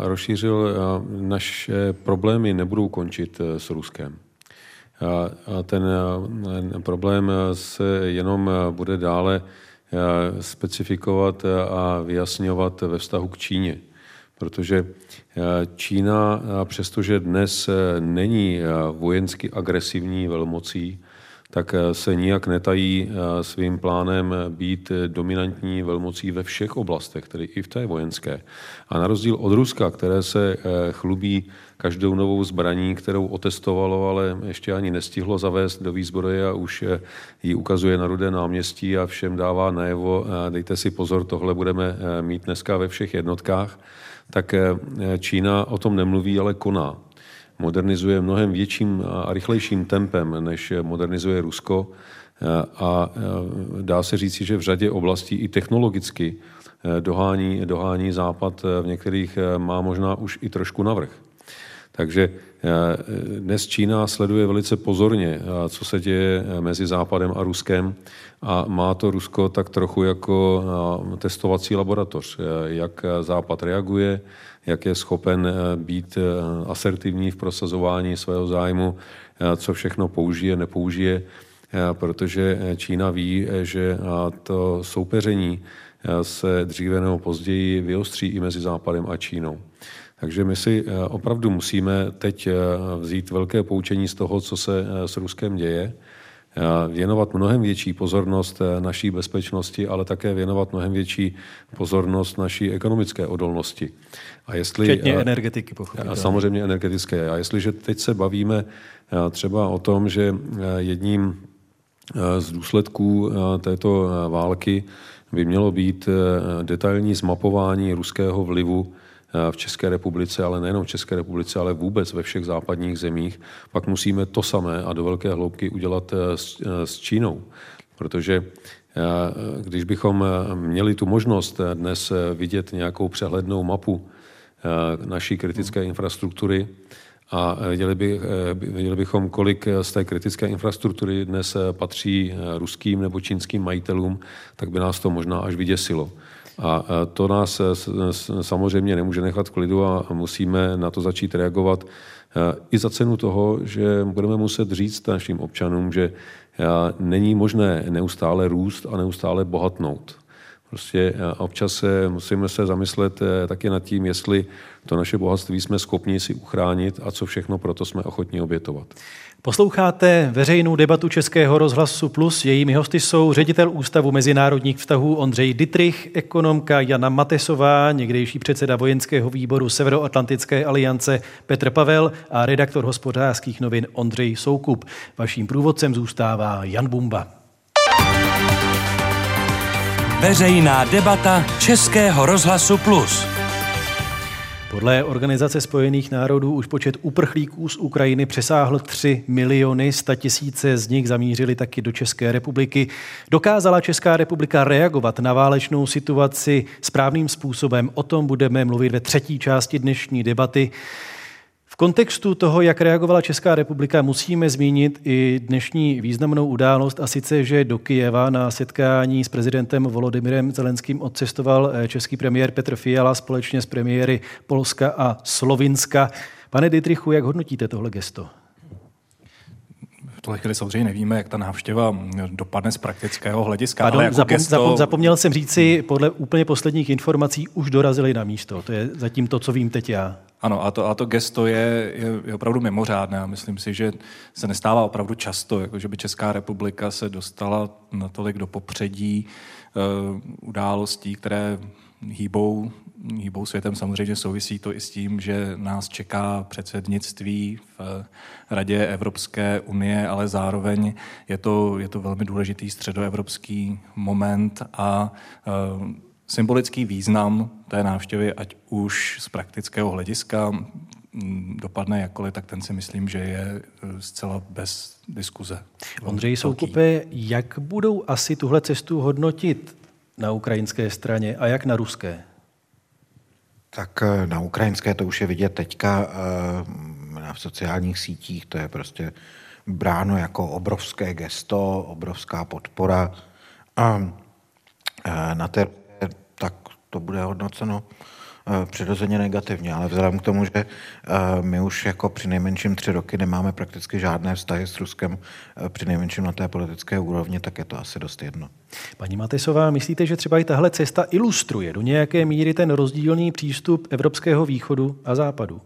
rozšířil. Naše problémy nebudou končit e, s Ruskem. A ten problém se jenom bude dále specifikovat a vyjasňovat ve vztahu k Číně. Protože Čína, přestože dnes e, není vojensky agresivní velmocí, tak eh, se nijak netají eh, svým plánem být dominantní velmocí ve všech oblastech, tedy i v té vojenské. A na rozdíl od Ruska, které se eh, chlubí každou novou zbraní, kterou otestovalo, ale ještě ani nestihlo zavést do výzbroje a už ji ukazuje na rudé náměstí a všem dává najevo, dejte si pozor, tohle budeme mít dneska ve všech jednotkách, tak Čína o tom nemluví, ale koná modernizuje mnohem větším a rychlejším tempem, než modernizuje Rusko. A dá se říci, že v řadě oblastí i technologicky dohání, dohání Západ v některých má možná už i trošku navrh. Takže dnes Čína sleduje velice pozorně, co se děje mezi Západem a Ruskem a má to Rusko tak trochu jako testovací laboratoř, jak Západ reaguje, jak je schopen eh, být eh, asertivní v prosazování svého zájmu, eh, co všechno použije, nepoužije, protože Čína ví, že to soupeření se dříve nebo později vyostří i mezi Západem a Čínou. Takže my si opravdu musíme teď vzít velké poučení z toho, co se s Ruskem děje, věnovat mnohem větší pozornost naší bezpečnosti, ale také věnovat mnohem větší pozornost naší ekonomické odolnosti. A jestli, Včetně energetiky, pochopitelně. Samozřejmě energetické. A jestliže teď se bavíme třeba o tom, že jedním z důsledků této války by mělo být detailní zmapování ruského vlivu v České republice, ale nejenom v České republice, ale vůbec ve všech západních zemích, pak musíme to samé a do velké hloubky udělat s, s Čínou. Protože když bychom měli tu možnost dnes vidět nějakou přehlednou mapu Eh, naší kritické infrastruktury a věděli, by, eh, věděli bychom, kolik z té kritické infrastruktury dnes eh, patří ruským nebo čínským majitelům, tak by nás to možná až vyděsilo. A to nás samozřejmě nemůže nechat v klidu a musíme na to začít reagovat i za cenu toho, že budeme muset říct našim občanům, že není možné neustále růst a neustále bohatnout. Prostě eh, občas musíme se zamyslet eh, taky nad tím, jestli to naše bohatství jsme schopni si uchránit a co všechno proto jsme ochotní obětovat. Posloucháte veřejnou debatu Českého rozhlasu Plus. Jejími hosty jsou ředitel Ústavu mezinárodních vztahů Ondřej Dittrich, ekonomka Jana Matesová, někdejší předseda vojenského výboru Severoatlantické aliance Petr Pavel a redaktor hospodářských novin Ondřej Soukup. Vaším průvodcem zůstává Jan Bumba. Veřejná debata Českého rozhlasu Plus. Podle Organizace spojených národů už počet uprchlíků z Ukrajiny přesáhl 3 miliony, 100 tisíce z nich zamířili taky do České republiky. Dokázala Česká republika reagovat na válečnou situaci správným způsobem? O tom budeme mluvit ve třetí části dnešní debaty kontextu toho, jak reagovala Česká republika, musíme zmínit i dnešní významnou událost a sice, že do Kijeva na setkání s prezidentem Volodymyrem Zelenským odcestoval eh, český premiér Petr Fiala společně s premiéry Polska a Slovinska. Pane Dietrichu, jak hodnotíte tohle gesto? tuhle chvíli samozřejmě nevíme, jak ta návštěva dopadne z praktického hlediska. Pardon, ale jako zapom, gesto... zapom, zapomněl jsem říci, podle úplně posledních informací už dorazili na místo. To je zatím to, co vím teď já. Ano, a to, a to gesto je, je, je opravdu mimořádné. Myslím si, že se nestává opravdu často, jako že by Česká republika se dostala natolik do popředí uh, událostí, které hýbou, hýbou světem. Samozřejmě souvisí to i s tím, že nás čeká předsednictví v Radě Evropské unie, ale zároveň je to, je to velmi důležitý středoevropský moment a uh, symbolický význam té návštěvy, ať už z praktického hlediska dopadne jakkoliv, tak ten si myslím, že je e, zcela bez diskuze. Ondřej Soukupe, jak budou asi tuhle cestu hodnotit na ukrajinské straně a jak na ruské? Tak e, na ukrajinské to už je vidět teďka e, na sociálních sítích, to je prostě bráno jako obrovské gesto, obrovská podpora. A na té to bude hodnoceno eh, přirozeně negativně, ale vzhledem k tomu, že eh, my už jako při nejmenším tři roky nemáme prakticky žádné vztahy s Ruskem, eh, při nejmenším na té politické úrovni, tak je to asi dost jedno. Paní Matesová, myslíte, že třeba i tahle cesta ilustruje do nějaké míry ten rozdílný přístup Evropského východu a západu?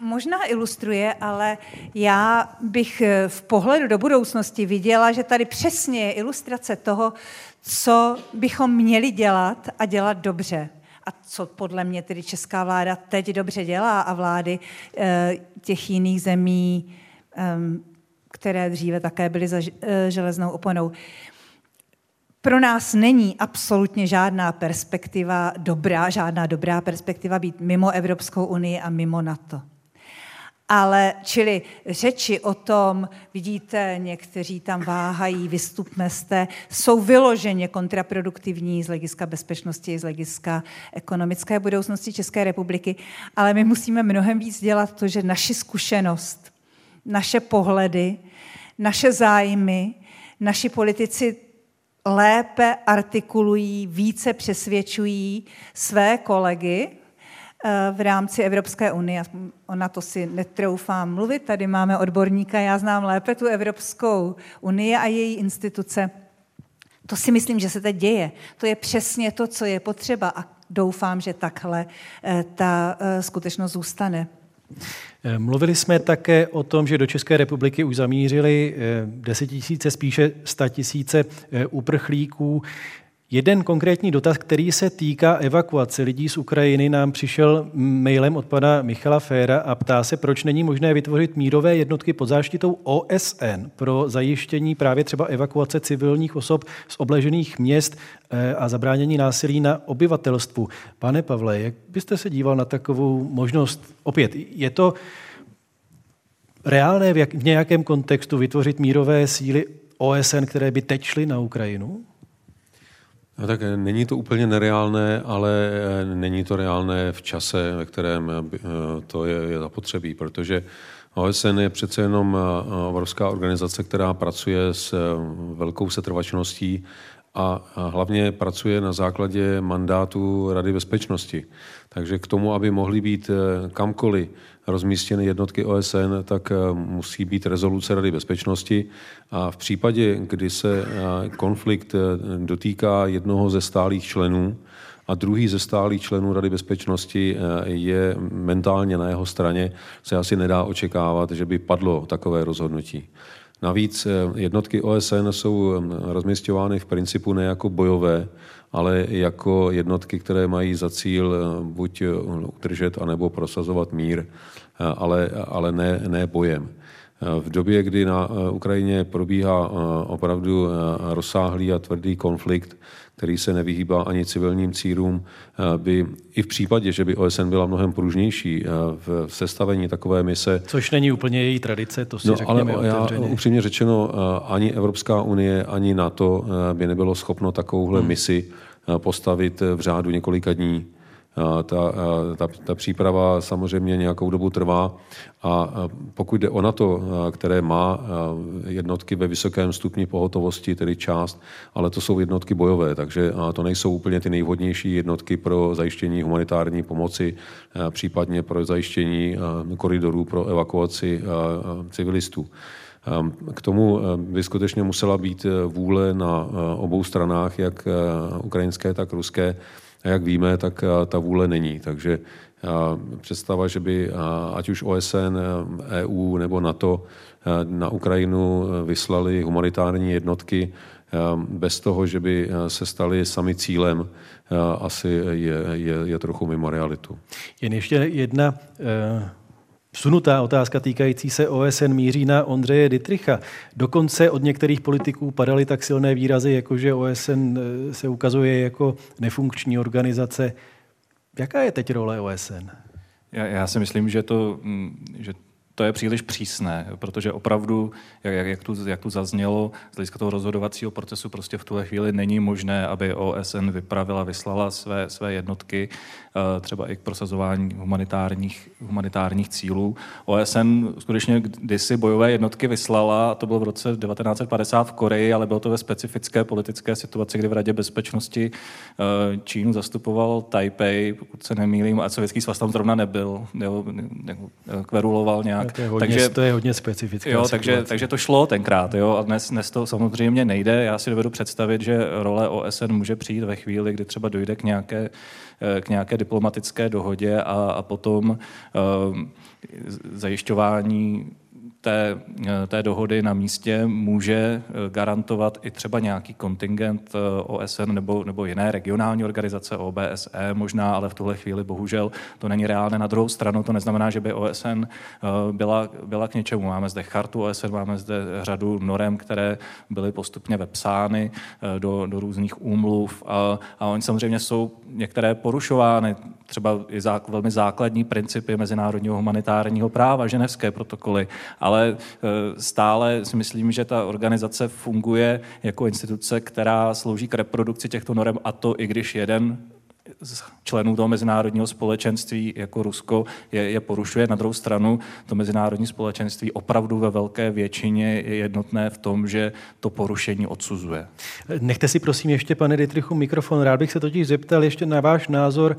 Možná ilustruje, ale já bych v pohledu do budoucnosti viděla, že tady přesně je ilustrace toho, co bychom měli dělat a dělat dobře. A co podle mě tedy česká vláda teď dobře dělá a vlády eh, těch jiných zemí, ehm, které dříve také byly za eh, železnou oponou. Pro nás není absolutně žádná perspektiva dobrá, žádná dobrá perspektiva být mimo Evropskou unii a mimo NATO. Ale čili řeči o tom, vidíte, někteří tam váhají, vystupme jste, jsou vyloženě kontraproduktivní z hlediska bezpečnosti, z hlediska ekonomické budoucnosti České republiky, ale my musíme mnohem víc dělat to, že naši zkušenost, naše pohledy, naše zájmy, naši politici lépe artikulují, více přesvědčují své kolegy, v rámci Evropské unie. Ona to si netroufám mluvit, tady máme odborníka, já znám lépe tu Evropskou unii a její instituce. To si myslím, že se teď děje. To je přesně to, co je potřeba a doufám, že takhle eh, ta eh, skutečnost zůstane. Mluvili jsme také o tom, že do České republiky už zamířili desetitisíce, spíše tisíce uprchlíků. Jeden konkrétní dotaz, který se týká evakuace lidí z Ukrajiny, nám přišel mailem od pana Michala Féra a ptá se, proč není možné vytvořit mírové jednotky pod záštitou OSN pro zajištění právě třeba evakuace civilních osob z obležených měst eh, a zabránění násilí na obyvatelstvu. Pane Pavle, jak byste se díval na takovou možnost? Opět, je to reálné v, jak, v nějakém kontextu vytvořit mírové síly OSN, které by teď šly na Ukrajinu? No tak eh, není to úplně nereálné, ale eh, není to reálné v čase, ve kterém eh, to je, je zapotřebí, protože OSN je přece jenom obrovská organizace, která pracuje s velkou setrvačností a hlavně pracuje na základě mandátu Rady bezpečnosti. Takže k tomu, aby mohly být kamkoliv rozmístěny jednotky OSN, tak eh, musí být rezoluce Rady bezpečnosti a v případě, kdy se eh, konflikt eh, dotýká jednoho ze stálých členů, a druhý ze stálých členů Rady bezpečnosti je mentálně na jeho straně, se asi nedá očekávat, že by padlo takové rozhodnutí. Navíc jednotky OSN jsou rozměstňovány v principu ne jako bojové, ale jako jednotky, které mají za cíl buď udržet, anebo prosazovat mír. Eh, ale, ale ne, ne bojem. Eh, v době, kdy na eh, Ukrajině probíhá opravdu rozsáhlý a tvrdý konflikt, který se nevyhýbá ani civilním cílům, by i v případě, že by OSN byla mnohem pružnější v sestavení takové mise. Což není úplně její tradice, to si no, řekněme ale já, otevřeně. upřímně řečeno, ani Evropská unie, ani NATO by nebylo schopno takovouhle hmm. misi postavit v řádu několika dní. Ta, ta, ta příprava samozřejmě nějakou dobu trvá a pokud jde o NATO, které má jednotky ve vysokém stupni pohotovosti, tedy část, ale to jsou jednotky bojové, takže to nejsou úplně ty nejvhodnější jednotky pro zajištění humanitární pomoci, případně pro zajištění koridorů pro evakuaci civilistů. K tomu by skutečně musela být vůle na obou stranách, jak ukrajinské, tak ruské, a jak víme, tak eh, ta vůle není. Takže eh, představa, že by eh, ať už OSN, EU nebo NATO na Ukrajinu vyslali humanitární jednotky bez toho, že by se stali sami cílem, asi je, je, je trochu mimo realitu. Jen ještě jedna Sunutá otázka týkající se OSN míří na Ondřeje Dittricha. Dokonce od některých politiků padaly tak silné výrazy, jako že OSN eh, se ukazuje jako nefunkční organizace. Jaká je teď role OSN? Já, já si myslím, že to, mm, že to je příliš přísné, protože opravdu, jak, jak, tu, jak tu zaznělo, z hlediska toho rozhodovacího procesu prostě v tuhle chvíli není možné, aby OSN vypravila, vyslala své, své jednotky Eh, třeba i k prosazování humanitárních, humanitárních cílů. OSN skutečně kdysi bojové jednotky vyslala, to bylo v roce 1950 v Koreji, ale bylo to ve specifické politické situaci, kdy v Radě bezpečnosti eh, Čínu zastupoval Taipei, pokud se nemýlím, a Sovětský svaz tam zrovna nebyl, jo, kveruloval nějak. To je hodně, takže, to je hodně specifické. Jo, takže, takže to šlo tenkrát, jo, a dnes, dnes to samozřejmě nejde. Já si dovedu představit, že role OSN může přijít ve chvíli, kdy třeba dojde k nějaké Eh, k nějaké diplomatické dohodě a, a potom eh, zajišťování té, eh, té dohody na místě může eh, garantovat i třeba nějaký kontingent eh, OSN nebo, nebo jiné regionální organizace, OBSE možná, ale v tuhle chvíli bohužel to není reálné. Na druhou stranu to neznamená, že by OSN byla, byla k něčemu. Máme zde chartu OSN, máme zde řadu norem, které byly postupně vepsány do, do různých úmluv a, a oni samozřejmě jsou některé porušovány, třeba i zá, velmi základní principy mezinárodního humanitárního práva, ženevské protokoly, ale e, stále si myslím, že ta organizace funguje jako instituce, která slouží k reprodukci těchto norm a to i když jeden z členů toho mezinárodního společenství, jako Rusko, je, je porušuje. Na druhou stranu to mezinárodní společenství opravdu ve velké většině je jednotné v tom, že to porušení odsuzuje. Nechte si prosím ještě, pane Dietrichu, mikrofon. Rád bych se totiž zeptal ještě na váš názor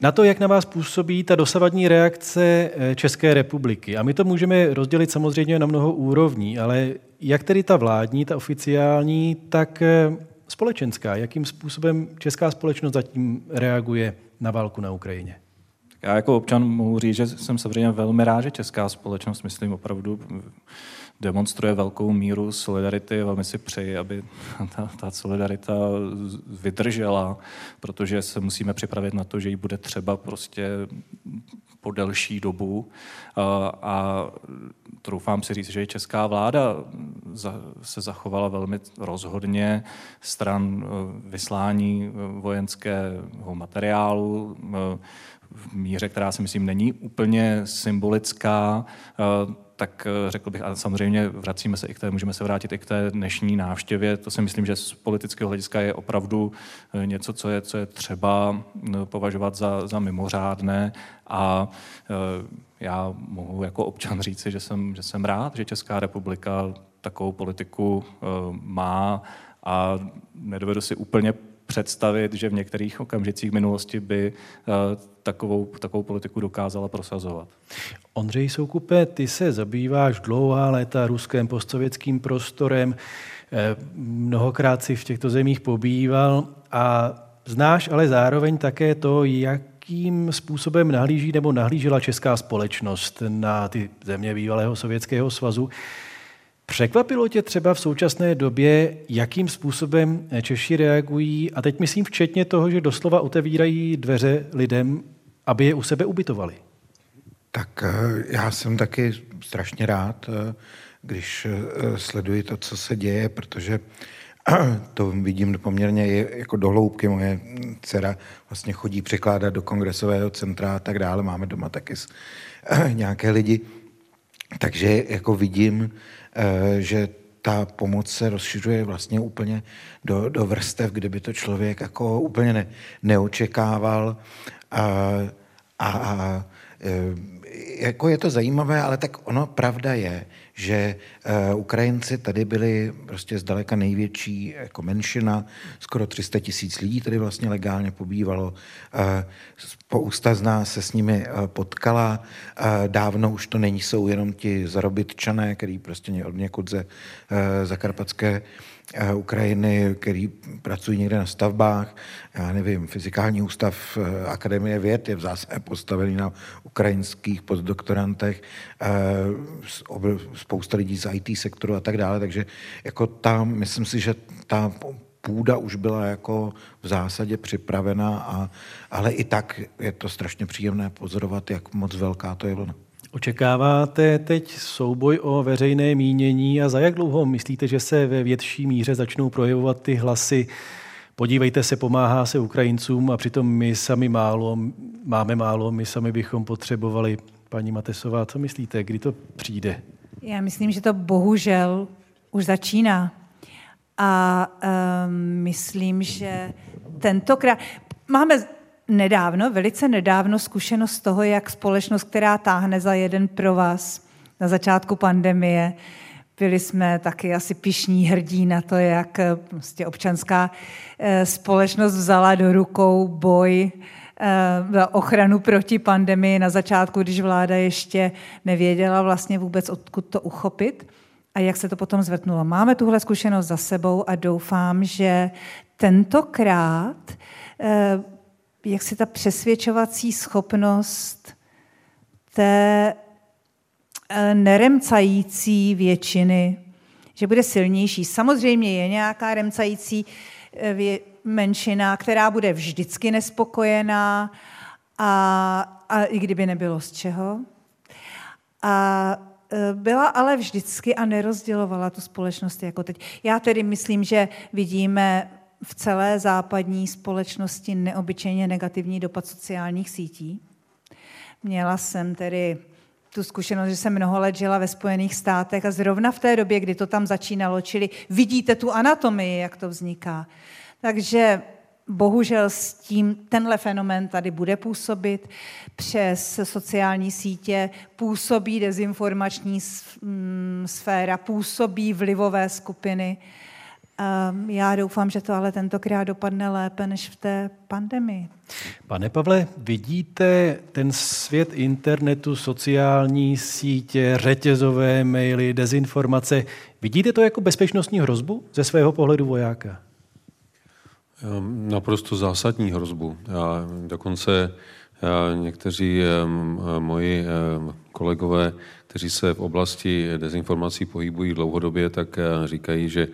na to, jak na vás působí ta dosavadní reakce eh, České republiky. A my to můžeme rozdělit samozřejmě na mnoho úrovní, ale jak tedy ta vládní, ta oficiální, tak eh, společenská. Jakým způsobem česká společnost zatím reaguje na válku na Ukrajině? Já jako občan mohu říct, že jsem samozřejmě velmi rád, že česká společnost, myslím opravdu, demonstruje velkou míru solidarity. Velmi si přeji, aby ta, ta solidarita vydržela, protože se musíme připravit na to, že ji bude třeba prostě po delší dobu. A, a troufám si říct, že i česká vláda se zachovala velmi rozhodně stran e, vyslání e, vojenského materiálu e, v míře, která si myslím není úplně symbolická tak eh, řekl bych, a samozřejmě vracíme se i k té, můžeme se vrátit i k té dnešní návštěvě. To si myslím, že z politického hlediska je opravdu eh, něco, co je, co je třeba eh, považovat za, za mimořádné a já mohu jako občan říci, že jsem, že jsem rád, že Česká republika takovou politiku má a nedovedu si úplně představit, že v některých okamžicích minulosti by eh, takovou, takovou politiku dokázala prosazovat. Ondřej Soukupe, ty se zabýváš dlouhá léta ruským postsovětským prostorem, eh, mnohokrát si v těchto zemích pobýval a znáš ale zároveň také to, jakým způsobem nahlíží nebo nahlížela česká společnost na ty země bývalého Sovětského svazu. Překvapilo tě třeba v současné době, jakým způsobem Češi reagují, a teď myslím včetně toho, že doslova otevírají dveře lidem, aby je u sebe ubytovali? Tak eh, já jsem taky strašně rád, eh, když eh, sleduji to, co se děje, protože to vidím poměrně jako dohloubky. Moje dcera vlastně chodí překládat do kongresového centra a tak dále. Máme doma taky nějaké lidi. Takže jako vidím, že ta pomoc se rozšiřuje vlastně úplně do, do vrstev, kde by to člověk jako úplně ne, neočekával. A, a, a jako je to zajímavé, ale tak ono pravda je, že uh, Ukrajinci tady byli prostě zdaleka největší jako menšina, skoro 300 tisíc lidí tady vlastně legálně pobývalo. Uh, spousta z nás se s nimi uh, potkala. Dávno už to není, jsou jenom ti zarobitčané, který prostě od někud ze zakarpatské Eh, Ukrajiny, který pracují někde na stavbách. Já nevím, Fyzikální ústav eh, Akademie věd je v zásadě postavený na ukrajinských postdoktorantech, eh, spousta lidí z IT sektoru a tak dále, takže jako tam, myslím si, že ta půda už byla jako v zásadě připravena, a, ale i tak je to strašně příjemné pozorovat, jak moc velká to je vlna. Očekáváte teď souboj o veřejné mínění a za jak dlouho myslíte, že se ve větší míře začnou projevovat ty hlasy podívejte se, pomáhá se Ukrajincům a přitom my sami málo, máme málo, my sami bychom potřebovali. Paní Matesová, co myslíte, kdy to přijde? Já myslím, že to bohužel už začíná. A um, myslím, že tentokrát máme nedávno, velice nedávno zkušenost toho, jak společnost, která táhne za jeden pro vás na začátku pandemie, byli jsme taky asi pišní hrdí na to, jak eh, prostě občanská eh, společnost vzala do rukou boj eh, ochranu proti pandemii na začátku, když vláda ještě nevěděla vlastně vůbec, odkud to uchopit a jak se to potom zvrtnulo. Máme tuhle zkušenost za sebou a doufám, že tentokrát jak si ta přesvědčovací schopnost té neremcající většiny, že bude silnější. Samozřejmě je nějaká remcající eh, menšina, která bude vždycky nespokojená a, a i kdyby nebylo z čeho. A eh, byla ale vždycky a nerozdělovala tu společnost jako teď. Já tedy myslím, že vidíme v celé západní společnosti neobyčejně negativní dopad sociálních sítí. Měla jsem tedy tu zkušenost, že jsem mnoho let žila ve Spojených státech a zrovna v té době, kdy to tam začínalo, čili vidíte tu anatomii, jak to vzniká. Takže bohužel s tím tenhle fenomén tady bude působit. Přes sociální sítě působí dezinformační mm, sféra, působí vlivové skupiny. Ehm, já doufám, že to ale tentokrát dopadne lépe než v té pandemii. Pane Pavle, vidíte ten svět internetu, sociální sítě, řetězové maily, dezinformace, vidíte to jako bezpečnostní hrozbu ze svého pohledu vojáka? Ehm, naprosto zásadní hrozbu. Já dokonce já, někteří ehm, moji kolegové, kteří se v oblasti dezinformací pohybují dlouhodobě, tak eh, říkají, že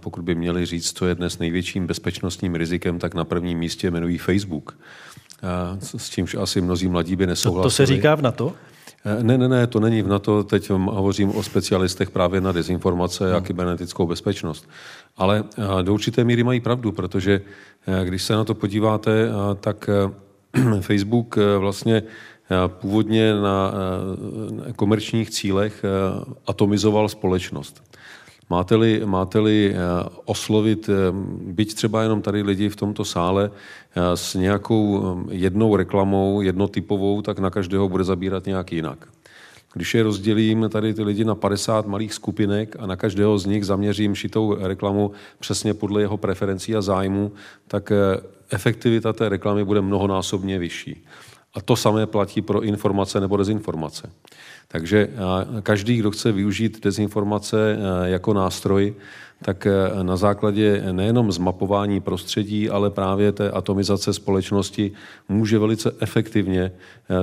pokud by měli říct, co je dnes největším bezpečnostním rizikem, tak na prvním místě jmenují Facebook. S čímž asi mnozí mladí by nesouhlasili. To, to se říká v NATO? Ne, ne, ne, to není v NATO. Teď hovořím o specialistech právě na dezinformace a hmm. kybernetickou bezpečnost. Ale do určité míry mají pravdu, protože když se na to podíváte, tak <clears throat> Facebook vlastně původně na komerčních cílech atomizoval společnost. Máte-li, máte-li eh, oslovit, eh, byť třeba jenom tady lidi v tomto sále, eh, s nějakou jednou reklamou, jednotypovou, tak na každého bude zabírat nějak jinak. Když je rozdělím tady ty lidi na 50 malých skupinek a na každého z nich zaměřím šitou reklamu přesně podle jeho preferencí a zájmu, tak efektivita té reklamy bude mnohonásobně vyšší. A to samé platí pro informace nebo dezinformace. Takže každý, kdo chce využít dezinformace jako nástroj, tak na základě nejenom zmapování prostředí, ale právě té atomizace společnosti může velice efektivně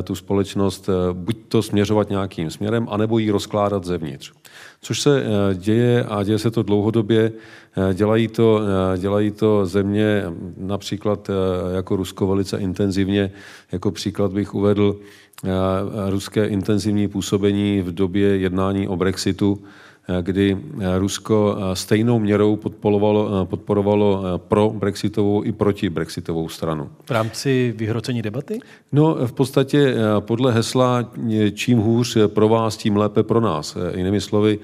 tu společnost buď to směřovat nějakým směrem, anebo ji rozkládat zevnitř. Což se děje a děje se to dlouhodobě. Dělají to, dělají to země například jako Rusko velice intenzivně. Jako příklad bych uvedl ruské intenzivní působení v době jednání o Brexitu, kdy Rusko stejnou měrou podporovalo, podporovalo pro brexitovou i proti brexitovou stranu. V rámci vyhrocení debaty? No, v podstatě podle hesla čím hůř pro vás, tím lépe pro nás. Jinými slovy,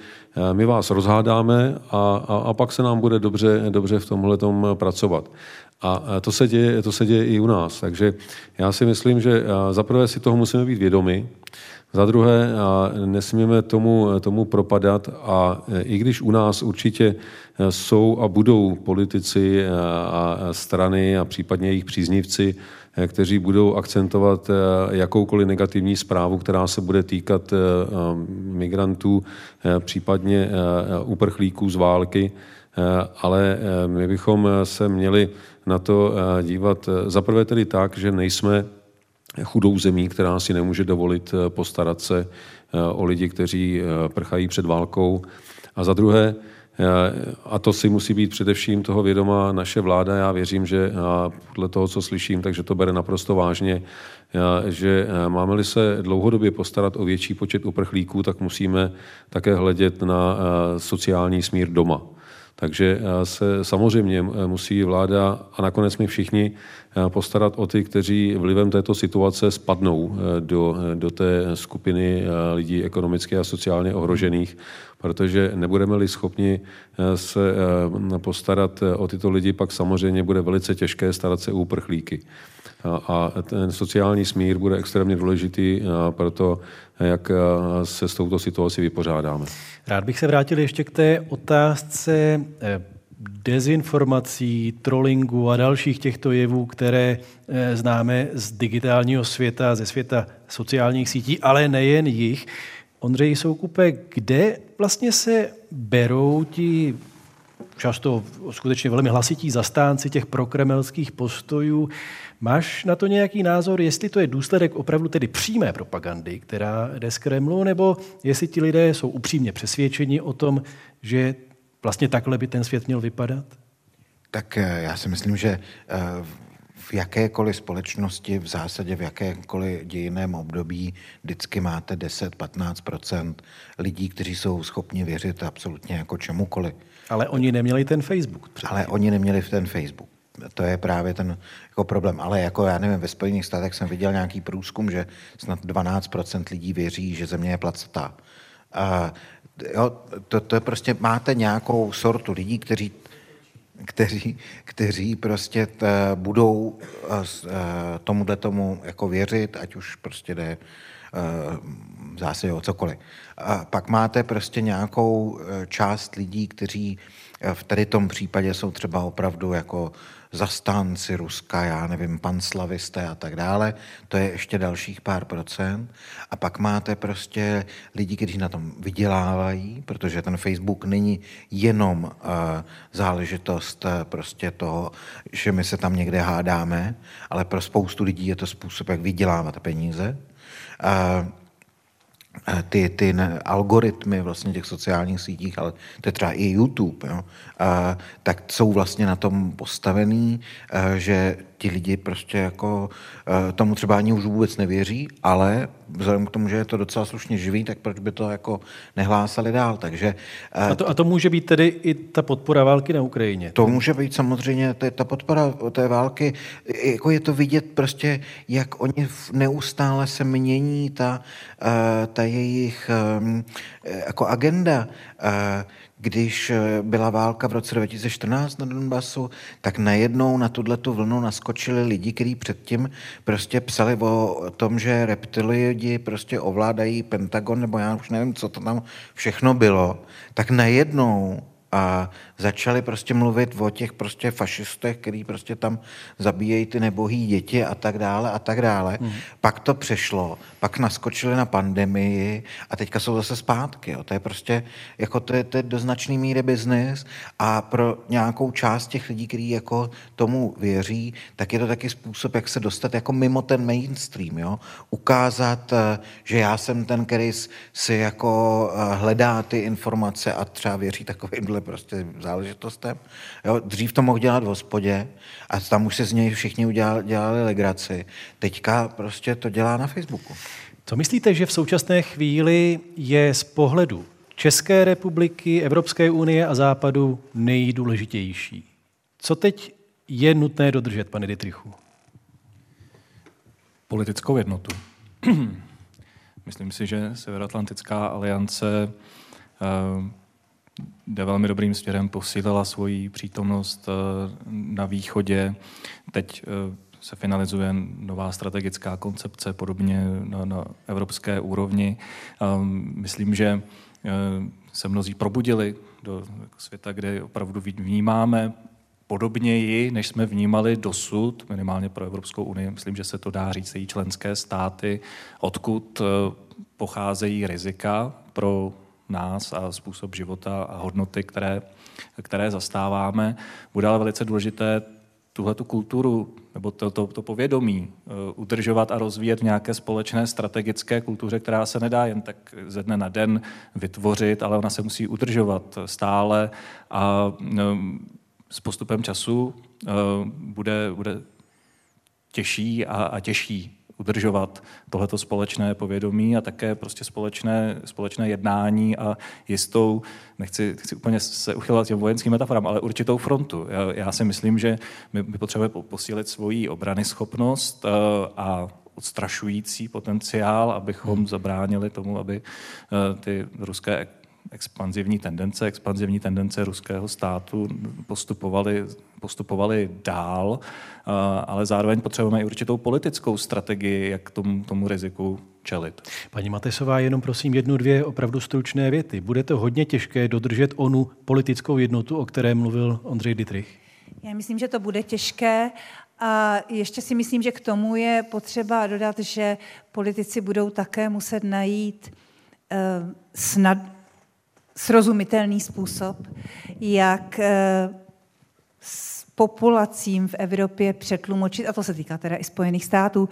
my vás rozhádáme a, a, a pak se nám bude dobře, dobře v tomhle pracovat. A to se, děje, to se děje i u nás. Takže já si myslím, že zaprvé si toho musíme být vědomi, za druhé, nesmíme tomu, tomu propadat a i když u nás určitě jsou a budou politici a strany a případně jejich příznivci, kteří budou akcentovat jakoukoliv negativní zprávu, která se bude týkat migrantů, případně uprchlíků z války, ale my bychom se měli na to dívat zaprvé tedy tak, že nejsme chudou zemí, která si nemůže dovolit eh, postarat se eh, o lidi, kteří eh, prchají před válkou. A za druhé, a to si musí být především toho vědomá naše vláda. Já věřím, že podle toho, co slyším, takže to bere naprosto vážně, že máme-li se dlouhodobě postarat o větší počet uprchlíků, tak musíme také hledět na sociální smír doma. Takže eh, se samozřejmě eh, musí vláda a nakonec my všichni eh, postarat o ty, kteří vlivem této situace spadnou do, do té skupiny lidí ekonomicky a sociálně ohrožených, protože nebudeme-li schopni se postarat o tyto lidi, pak samozřejmě bude velice těžké starat se o uprchlíky. A ten sociální smír bude extrémně důležitý pro to, jak se s touto situací vypořádáme. Rád bych se vrátil ještě k té otázce eh, dezinformací, trollingu a dalších těchto jevů, které eh, známe z digitálního světa, ze světa sociálních sítí, ale nejen jich. Ondřej Soukupe, kde vlastně se berou ti často skutečně velmi hlasití zastánci těch prokremelských postojů. Máš na to nějaký názor, jestli to je důsledek opravdu tedy přímé propagandy, která jde z Kremlu, nebo jestli ti lidé jsou upřímně přesvědčeni o tom, že vlastně takhle by ten svět měl vypadat? Tak eh, já si myslím, že eh, v jakékoliv společnosti, v zásadě v jakékoliv dějiném období, vždycky máte 10-15% lidí, kteří jsou schopni věřit absolutně jako čemukoliv. Ale oni neměli ten Facebook. Předtím. Ale oni neměli ten Facebook. To je právě ten jako problém. Ale jako já nevím, ve Spojených státech jsem viděl nějaký průzkum, že snad 12% lidí věří, že země je placatá. A jo, to, to je prostě, máte nějakou sortu lidí, kteří kteří, kteří prostě t, budou tomuhle tomu jako věřit, ať už prostě jde v zásadě o cokoliv. A pak máte prostě nějakou část lidí, kteří v tady tom případě jsou třeba opravdu jako zastánci Ruska, já nevím, panslavisté a tak dále, to je ještě dalších pár procent. A pak máte prostě lidi, kteří na tom vydělávají, protože ten Facebook není jenom uh, záležitost uh, prostě toho, že my se tam někde hádáme, ale pro spoustu lidí je to způsob, jak vydělávat peníze. Uh, ty, ty ne, algoritmy vlastně těch sociálních sítích, ale to je třeba i YouTube, jo, a, tak jsou vlastně na tom postavený, a, že ti lidi prostě jako a, tomu třeba ani už vůbec nevěří, ale vzhledem k tomu, že je to docela slušně živý, tak proč by to jako nehlásali dál. Takže, a, to, a to může být tedy i ta podpora války na Ukrajině? To může být samozřejmě to ta podpora té války. Jako je to vidět prostě, jak oni neustále se mění ta, ta jejich jako agenda když eh, byla válka v roce 2014 na Donbasu, tak najednou na tuhle tu vlnu naskočili lidi, kteří předtím prostě psali o tom, že reptilidi prostě ovládají Pentagon, nebo já už nevím, co to tam všechno bylo, tak najednou a začali prostě mluvit o těch prostě fašistech, který prostě tam zabíjejí ty nebohý děti a tak dále a tak dále. Hmm. Pak to přešlo, pak naskočili na pandemii a teďka jsou zase zpátky. Jo. To je prostě, jako to je, to je do značný míry biznis a pro nějakou část těch lidí, kteří jako tomu věří, tak je to taky způsob, jak se dostat jako mimo ten mainstream. Jo. Ukázat, eh, že já jsem ten, který si jako eh, hledá ty informace a třeba věří takovýmhle prostě záležitostem. Jo, dřív to mohl dělat v hospodě a tam už se z něj všichni udělali, dělali legraci. Teďka prostě to dělá na Facebooku. Co myslíte, že v současné chvíli je z pohledu České republiky, Evropské unie a Západu nejdůležitější. Co teď je nutné dodržet, pane Dietrichu? Politickou jednotu. <clears throat> Myslím si, že Severoatlantická aliance eh, jde velmi dobrým směrem, posílila svoji přítomnost eh, na východě. Teď eh, se finalizuje nová strategická koncepce, podobně na, na evropské úrovni. Myslím, že se mnozí probudili do světa, kde opravdu vnímáme podobněji, než jsme vnímali dosud, minimálně pro Evropskou unii. Myslím, že se to dá říct její členské státy, odkud eh, pocházejí rizika pro nás a způsob života a hodnoty, které, které zastáváme. Bude ale velice důležité tuhle tu kulturu nebo to, to, to povědomí uh, udržovat a rozvíjet v nějaké společné strategické kultuře, která se nedá jen tak ze dne na den vytvořit, ale ona se musí udržovat stále a um, s postupem času uh, bude, bude těžší a, a těžší udržovat tohleto společné povědomí a také prostě společné, společné jednání a jistou, nechci, nechci úplně se uchylovat těm vojenským metaforám, ale určitou frontu. Já, já si myslím, že my, my potřebujeme posílit svoji obrany schopnost uh, a odstrašující potenciál, abychom hmm. zabránili tomu, aby uh, ty ruské expanzivní tendence, expanzivní tendence ruského státu postupovaly, postupovaly dál, ale zároveň potřebujeme i určitou politickou strategii, jak tomu, tomu riziku čelit. Paní Matesová, jenom prosím jednu, dvě opravdu stručné věty. Bude to hodně těžké dodržet onu politickou jednotu, o které mluvil Ondřej Dietrich? Já myslím, že to bude těžké a ještě si myslím, že k tomu je potřeba dodat, že politici budou také muset najít uh, snad, srozumitelný způsob, jak eh, s populacím v Evropě přetlumočit, a to se týká teda i Spojených států,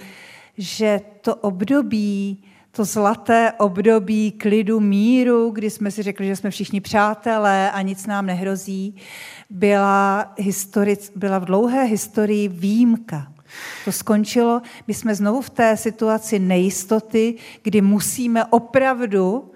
že to období, to zlaté období klidu, míru, kdy jsme si řekli, že jsme všichni přátelé a nic nám nehrozí, byla, historic, byla v dlouhé historii výjimka. To skončilo, my jsme znovu v té situaci nejistoty, kdy musíme opravdu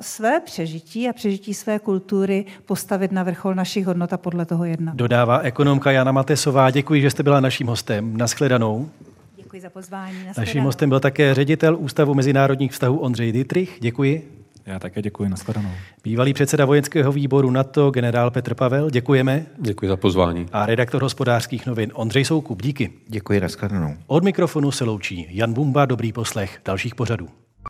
své přežití a přežití své kultury postavit na vrchol našich hodnot a podle toho jednat. Dodává ekonomka Jana Matesová. Děkuji, že jste byla naším hostem. Naschledanou. Děkuji za pozvání. Naším hostem byl také ředitel Ústavu mezinárodních vztahů Ondřej Dietrich. Děkuji. Já také děkuji, nashledanou. Bývalý předseda vojenského výboru NATO, generál Petr Pavel, děkujeme. Děkuji za pozvání. A redaktor hospodářských novin Ondřej Soukup, díky. Děkuji, nashledanou. Od mikrofonu se loučí Jan Bumba, dobrý poslech dalších pořadů.